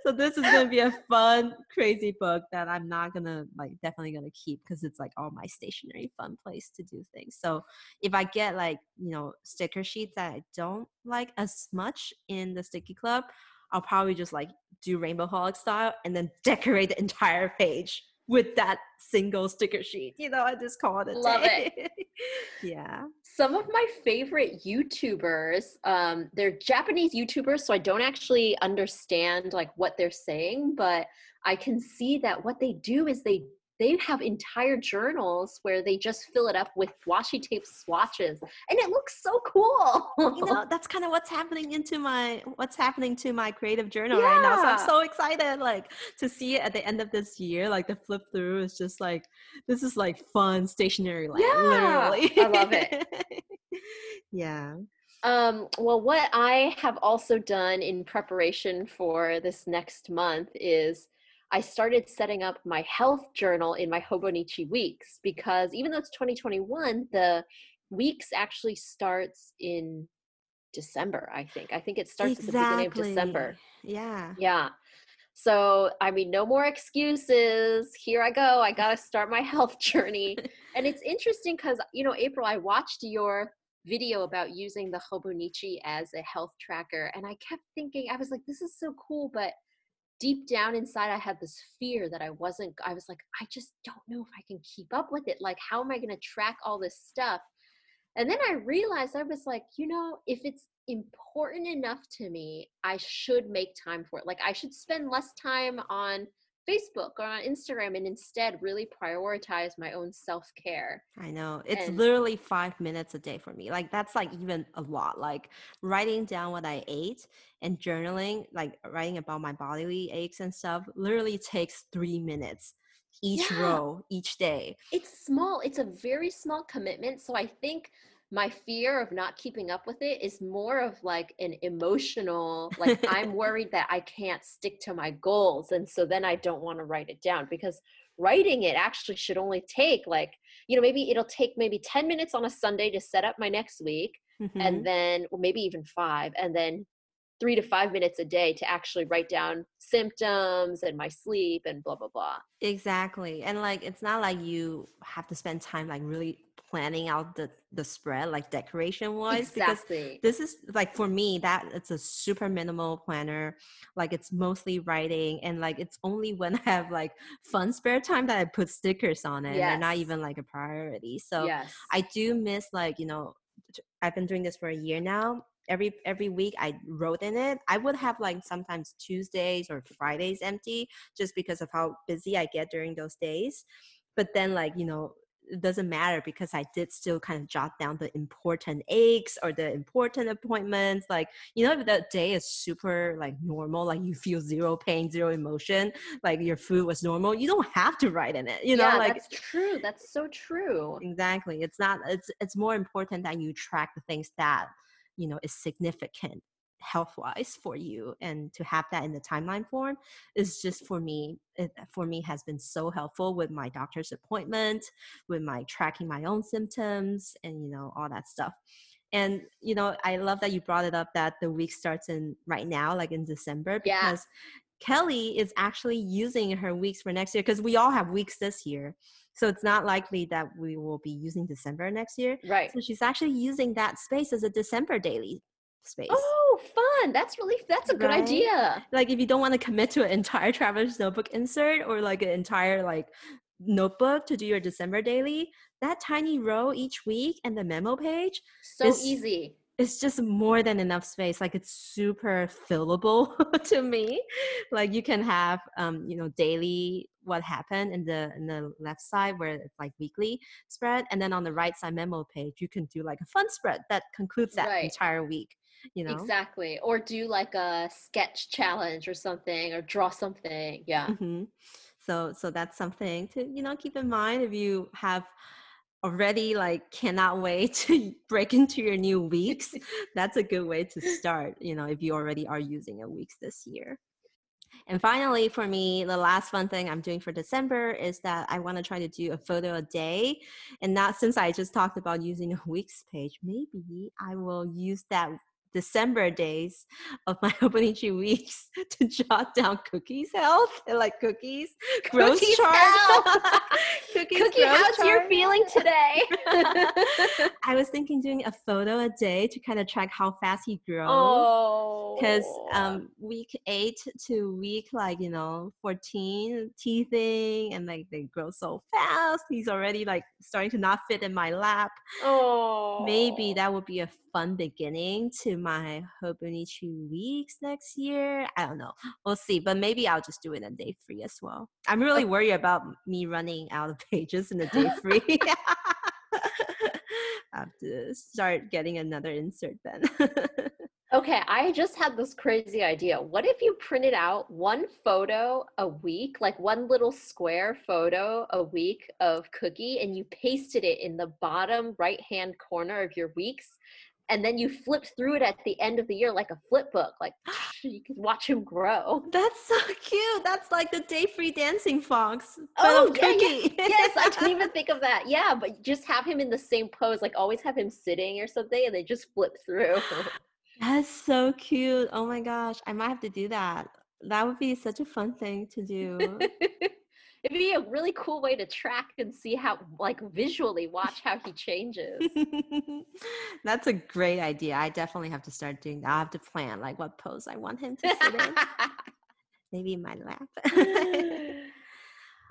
S3: so this is gonna be a fun, crazy book that I'm not gonna like definitely gonna keep because it's like all my stationery fun place to do things. So if I get like, you know, sticker sheets that I don't like as much in the sticky club, I'll probably just like do rainbow holic style and then decorate the entire page with that single sticker sheet. You know, I just call it a
S4: Love
S3: day. yeah.
S4: Some of my favorite YouTubers, um, they're Japanese YouTubers, so I don't actually understand like what they're saying, but I can see that what they do is they they have entire journals where they just fill it up with washi tape swatches, and it looks so cool.
S3: You know, that's kind of what's happening into my what's happening to my creative journal right now. So I'm so excited like to see it at the end of this year. Like the flip through is just like this is like fun stationery land.
S4: Yeah,
S3: literally.
S4: I love it.
S3: yeah.
S4: Um, well, what I have also done in preparation for this next month is I started setting up my health journal in my Hobonichi weeks because even though it's 2021, the weeks actually starts in December, I think. I think it starts at the beginning of December.
S3: Yeah.
S4: Yeah. So, I mean, no more excuses. Here I go. I got to start my health journey. and it's interesting because, you know, April, I watched your video about using the Hobonichi as a health tracker. And I kept thinking, I was like, this is so cool. But deep down inside, I had this fear that I wasn't, I was like, I just don't know if I can keep up with it. Like, how am I going to track all this stuff? And then I realized I was like, you know, if it's important enough to me, I should make time for it. Like I should spend less time on Facebook or on Instagram and instead really prioritize my own self-care.
S3: I know. It's
S4: And-
S3: literally five minutes a day for me. Like that's like even a lot. Like writing down what I ate and journaling, like writing about my bodily aches and stuff, literally takes three minutes each
S4: Yeah.
S3: row each day.
S4: It's small, it's a very small commitment, so I think my fear of not keeping up with it is more of like an emotional like i'm worried that i can't stick to my goals and so then i don't want to write it down because writing it actually should only take like you know maybe it'll take maybe 10 minutes on a sunday to set up my next week
S3: Mhm.
S4: and then or maybe even five and then three to five minutes a day to actually write down symptoms and my sleep and blah blah blah
S3: exactly and like it's not like you have to spend time like really planning out the the spread like decoration wise
S4: exactly.
S3: because this is like for me that it's a super minimal planner like it's mostly writing and like it's only when i have like fun spare time that i put stickers on it yes. they're not even like a priority so
S4: yes.
S3: i do miss like you know i've been doing this for a year now every every week I wrote in it. I would have like sometimes Tuesdays or Fridays empty just because of how busy I get during those days. But then like, you know, it doesn't matter because I did still kind of jot down the important aches or the important appointments. Like, you know, if that day is super like normal, like you feel zero pain, zero emotion, like your food was normal, you don't have to write in it. You know,
S4: yeah,
S3: like
S4: that's true. That's so true.
S3: Exactly. It's not it's it's more important that you track the things that you know is significant health wise for you and to have that in the timeline form is just for me it, for me has been so helpful with my doctor's appointment with my tracking my own symptoms and you know all that stuff and you know i love that you brought it up that the week starts in right now like in december because yeah. kelly is actually using her weeks for next year because we all have weeks this year so it's not likely that we will be using December next year.
S4: Right.
S3: So she's actually using that space as a December daily space.
S4: Oh, fun. That's really that's a good right? idea.
S3: Like if you don't want to commit to an entire traveler's notebook insert or like an entire like notebook to do your December daily, that tiny row each week and the memo page
S4: so is, easy
S3: it's just more than enough space like it's super fillable to me like you can have um you know daily what happened in the in the left side where it's like weekly spread and then on the right side memo page you can do like a fun spread that concludes that right. entire week you know?
S4: Exactly or do like a sketch challenge or something or draw something yeah.
S3: Mm-hmm. so so that's something to you know keep in mind if you have already like cannot wait to break into your new weeks that's a good way to start you know if you already are using a weeks this year. And finally for me the last fun thing i'm doing for december is that i want to try to do a photo a day and not since i just talked about using a weeks page maybe i will use that December days of my Hobonichi weeks to jot down cookies health and like cookies growth
S4: cookies
S3: chart.
S4: cookies Cookie, how's chart. your feeling today?
S3: I was thinking doing a photo a day to kind of track how fast he grows. Oh, because um, week eight to week like you know fourteen teething and like they grow so fast. He's already like starting to not fit in my lap.
S4: Oh,
S3: maybe that would be a fun beginning to my Hobonichi weeks next year. I don't know. We'll see. But maybe I'll just do it in day three as well. I'm really worried about me running out of pages in a day three. I have to start getting another insert then.
S4: okay, I just had this crazy idea. What if you printed out one photo a week, like one little square photo a week of Cookie, and you pasted it in the bottom right hand corner of your weeks? And then you flip through it at the end of the year like a flip book like you can watch him grow.
S3: That's so cute. That's like the day free dancing fox
S4: oh yeah, yeah. yes i didn't even think of that. Yeah but just have him in the same pose like always have him sitting or something and they just flip through.
S3: That's so cute. Oh my gosh i might have to do that. That would be such a fun thing to do
S4: it'd be a really cool way to track and see how like visually watch how he changes.
S3: That's a great idea. I definitely have to start doing that. I have to plan like what pose i want him to sit in. Maybe in my lap.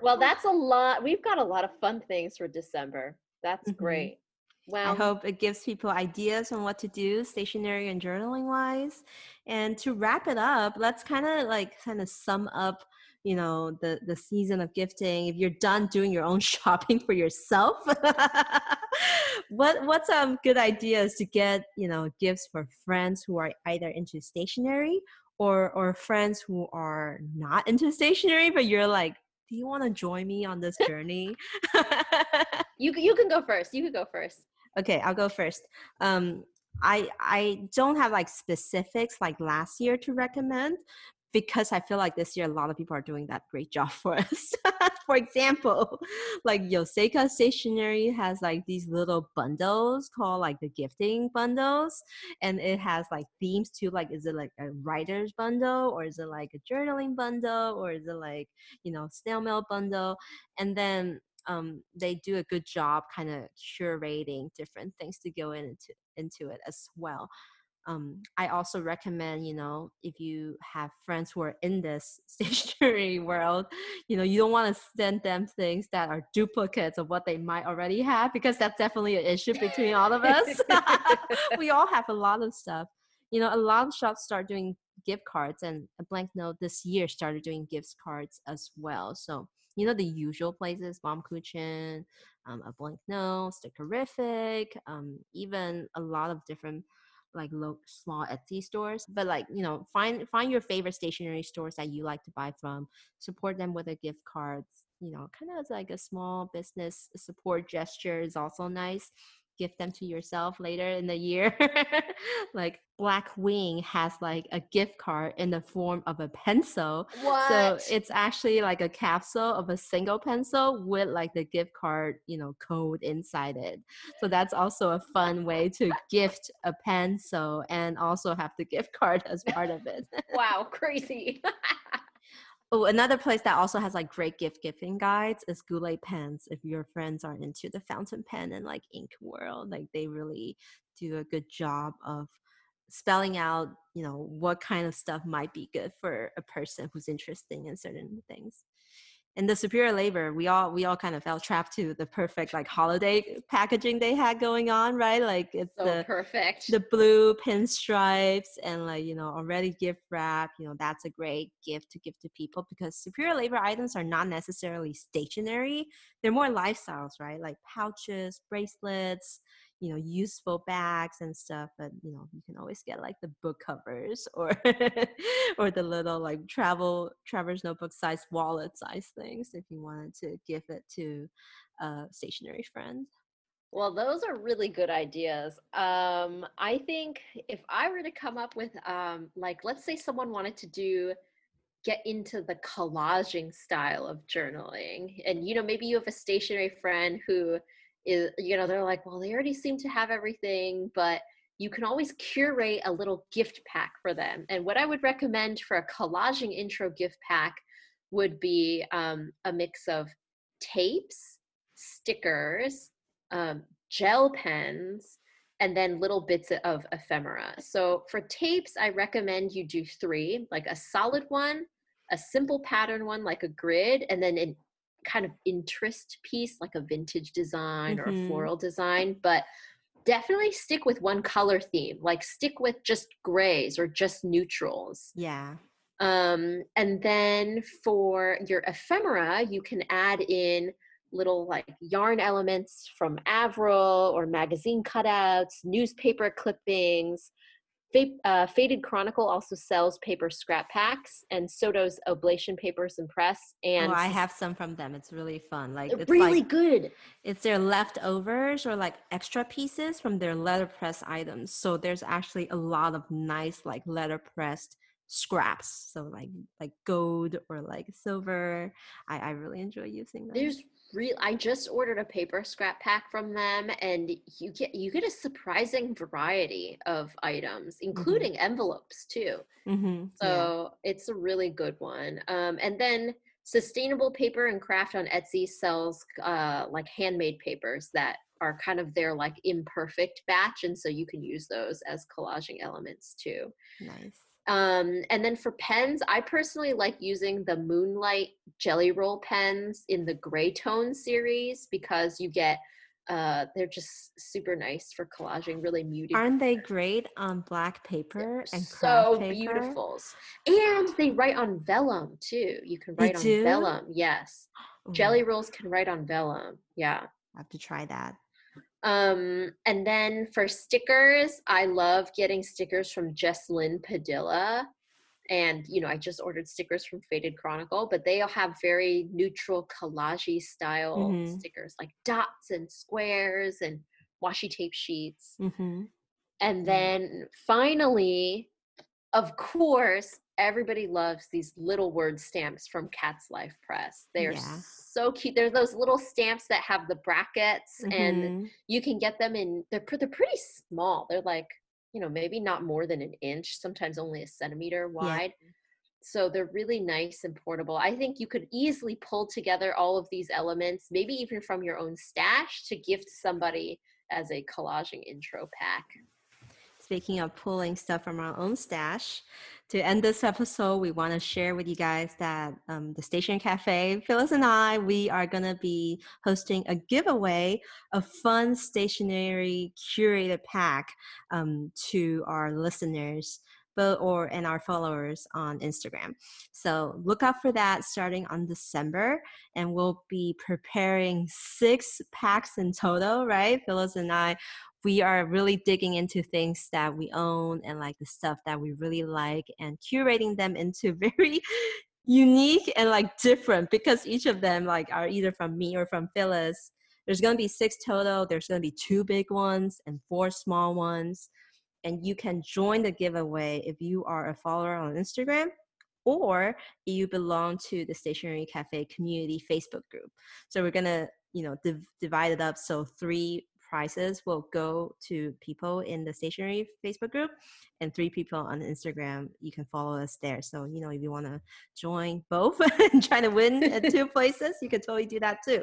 S4: Well that's a lot we've got a lot of fun things for december. That's mm-hmm. great.
S3: Well, I hope it gives people ideas on what to do stationery and journaling wise. And to wrap it up, let's kind of like kind of sum up you know the the season of gifting if you're done doing your own shopping for yourself. What what's some good ideas to get you know gifts for friends who are either into stationery or or friends who are not into stationery but you're like do you want to join me on this journey?
S4: You you can go first you can go first.
S3: Okay i'll go first. Um I I don't have like specifics like last year to recommend, because I feel like this year a lot of people are doing that great job for us. for example, like Yoseka Stationery has like these little bundles called like the gifting bundles, and it has like themes too. Like, is it like a writer's bundle, or is it like a journaling bundle, or is it like you know snail mail bundle? And then um, they do a good job kind of curating different things to go into into it as well um, I also recommend, you know, if you have friends who are in this stationery world, you know, you don't want to send them things that are duplicates of what they might already have because that's definitely an issue between all of us. we all have a lot of stuff. You know, a lot of shops start doing gift cards, and a blank note this year started doing gift cards as well. So, you know, the usual places, Baumkuchen, um, a blank note, Stickerific, um, even a lot of different like low small Etsy stores. But like you know, find find your favorite stationery stores that you like to buy from. Support them with a gift cards. You know, kind of like a small business support gesture is also nice gift them to yourself later in the year. like Blackwing has like a gift card in the form of a pencil.
S4: What?
S3: So it's actually like a capsule of a single pencil with like the gift card, you know, code inside it. So that's also a fun way to gift a pencil and also have the gift card as part of it.
S4: wow, crazy.
S3: Oh, another place that also has like great gift giving guides is Goulet Pens. If your friends are into the fountain pen and like ink world, like they really do a good job of spelling out, you know, what kind of stuff might be good for a person who's interested in certain things in the superior labor we all we all kind of fell trapped to the perfect like holiday packaging they had going on right? Like it's
S4: so
S3: the
S4: perfect.
S3: the blue pinstripes and like you know already gift wrap you know that's a great gift to give to people because superior labor items are not necessarily stationery. They're more lifestyles right? Like pouches bracelets you know useful bags and stuff but you know you can always get like the book covers or or the little like travel traveler's notebook size wallet size things if you wanted to give it to a stationery friend.
S4: Well those are really good ideas. Um i think if i were to come up with um like let's say someone wanted to do get into the collaging style of journaling and you know maybe you have a stationery friend who is you know they're like well they already seem to have everything but you can always curate a little gift pack for them. And what i would recommend for a collaging intro gift pack would be um, a mix of tapes stickers um, gel pens and then little bits of ephemera. So for tapes i recommend you do three like a solid one a simple pattern one like a grid and then an kind of interest piece like a vintage design mm-hmm. or a mm-hmm. floral design but definitely stick with one color theme like stick with just grays or just neutrals
S3: yeah
S4: um and then for your ephemera you can add in little like yarn elements from avril or magazine cutouts newspaper clippings uh, Faded Chronicle also sells paper scrap packs, and so does Oblation Papers and Press. And
S3: oh, I have some from them. It's really fun. Like it's
S4: really
S3: like,
S4: good.
S3: It's their leftovers or like extra pieces from their letterpress items. So there's actually a lot of nice like letterpressed scraps. So like like gold or like silver. I I really enjoy using them.
S4: There's real i just ordered a paper scrap pack from them and you get you get a surprising variety of items mm-hmm. including mm-hmm. envelopes too
S3: mm-hmm.
S4: so yeah. it's a really good one um, and then sustainable paper and craft on etsy sells uh, like handmade papers that are kind of their like imperfect batch and so you can use those as collaging elements too
S3: nice
S4: um, and then for pens, I personally like using the Moonlight Gelly Roll pens in the Gray Tone series because you get uh, they're just super nice for collaging, really muted.
S3: Aren't they great on black paper
S4: they're
S3: and
S4: so
S3: paper?
S4: beautiful? And they write on vellum too. You can write on vellum. Yes, Ooh. Gelly Rolls can write on vellum. Yeah,
S3: I have to try that.
S4: Um, and then for stickers, I love getting stickers from Jesslyn Padilla. And, you know, I just ordered stickers from Faded Chronicle, but they all have very neutral collage style mm-hmm. stickers like dots and squares and washi tape sheets.
S3: Mm-hmm.
S4: And then finally, of course, everybody loves these little word stamps from Cat's Life Press. They are
S3: Yeah.
S4: so cute. They're those little stamps that have the brackets, and
S3: Mhm.
S4: you can get them in. They're they're pretty small. They're like you know maybe not more than an inch, sometimes only a centimeter wide. So they're really nice and portable. I think you could easily pull together all of these elements, maybe even from your own stash, to gift somebody as a collaging intro pack.
S3: Speaking of pulling stuff from our own stash, to end this episode, we want to share with you guys that um, the Station Cafe, Phyllis and I, we are going to be hosting a giveaway of fun stationery curated pack um, to our listeners. But, or and our followers on Instagram. So look out for that starting on December, and we'll be preparing six packs in total. Right, Phyllis and I we are really digging into things that we own and like the stuff that we really like and curating them into very unique and like different because each of them like are either from me or from Phyllis. There's gonna be six total. There's gonna be two big ones and four small ones. And you can join the giveaway if you are a follower on Instagram or you belong to the Stationery Cafe community Facebook group. So we're gonna, you know, div- divide it up so three prizes will go to people in the stationery Facebook group and three people on Instagram. You can follow us there. So, you know, if you want to join both and try to win at two places, you can totally do that too.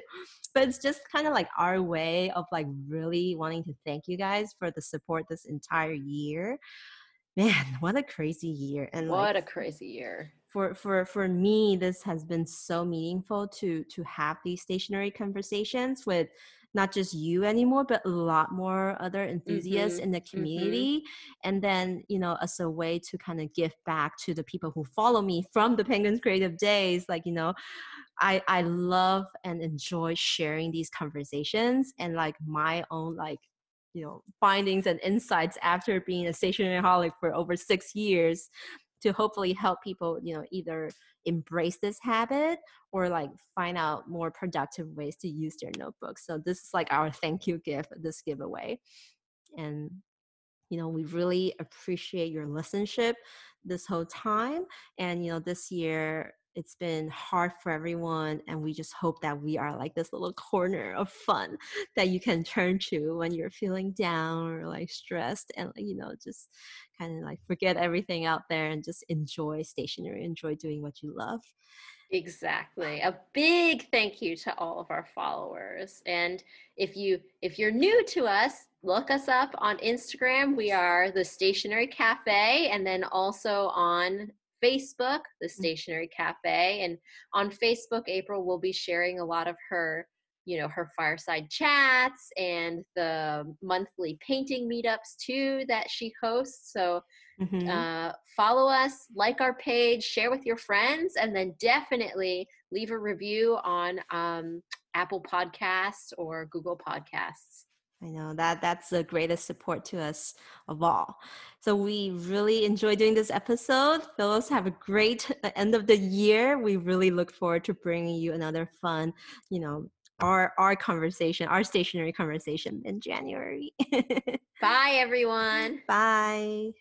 S3: But it's just kind of like our way of like really wanting to thank you guys for the support this entire year. Man, what a crazy year. And
S4: What
S3: like,
S4: a crazy year.
S3: For for for me this has been so meaningful to to have these stationery conversations with not just you anymore but a lot more other enthusiasts
S4: Mhm,
S3: in the community. And then you know as a way to kind of give back to the people who follow me from the penguins creative days like you know i i love and enjoy sharing these conversations and like my own like you know findings and insights after being a stationery holic for over six years to hopefully help people you know either embrace this habit or like find out more productive ways to use their notebooks. So this is like our thank you gift this giveaway. And you know we really appreciate your listenership this whole time. And you know this year it's been hard for everyone and we just hope that we are like this little corner of fun that you can turn to when you're feeling down or like stressed and you know just kind of like forget everything out there and just enjoy stationery enjoy doing what you love
S4: Exactly. A big thank you to all of our followers. And if you if you're new to us, look us up on Instagram. We are the Stationery Cafe and then also on Facebook, the Stationery Cafe. And on Facebook, April will be sharing a lot of her, you know, her fireside chats and the monthly painting meetups too that she hosts. So
S3: Mhm.
S4: uh, follow us, like our page, share with your friends, and then definitely leave a review on um, Apple Podcasts or Google Podcasts.
S3: I know that that's the greatest support to us of all. So we really enjoy doing this episode. Phyllis, have a great end of the year. We really look forward to bringing you another fun, you know, our our conversation, our stationery conversation in January.
S4: Bye, everyone.
S3: Bye.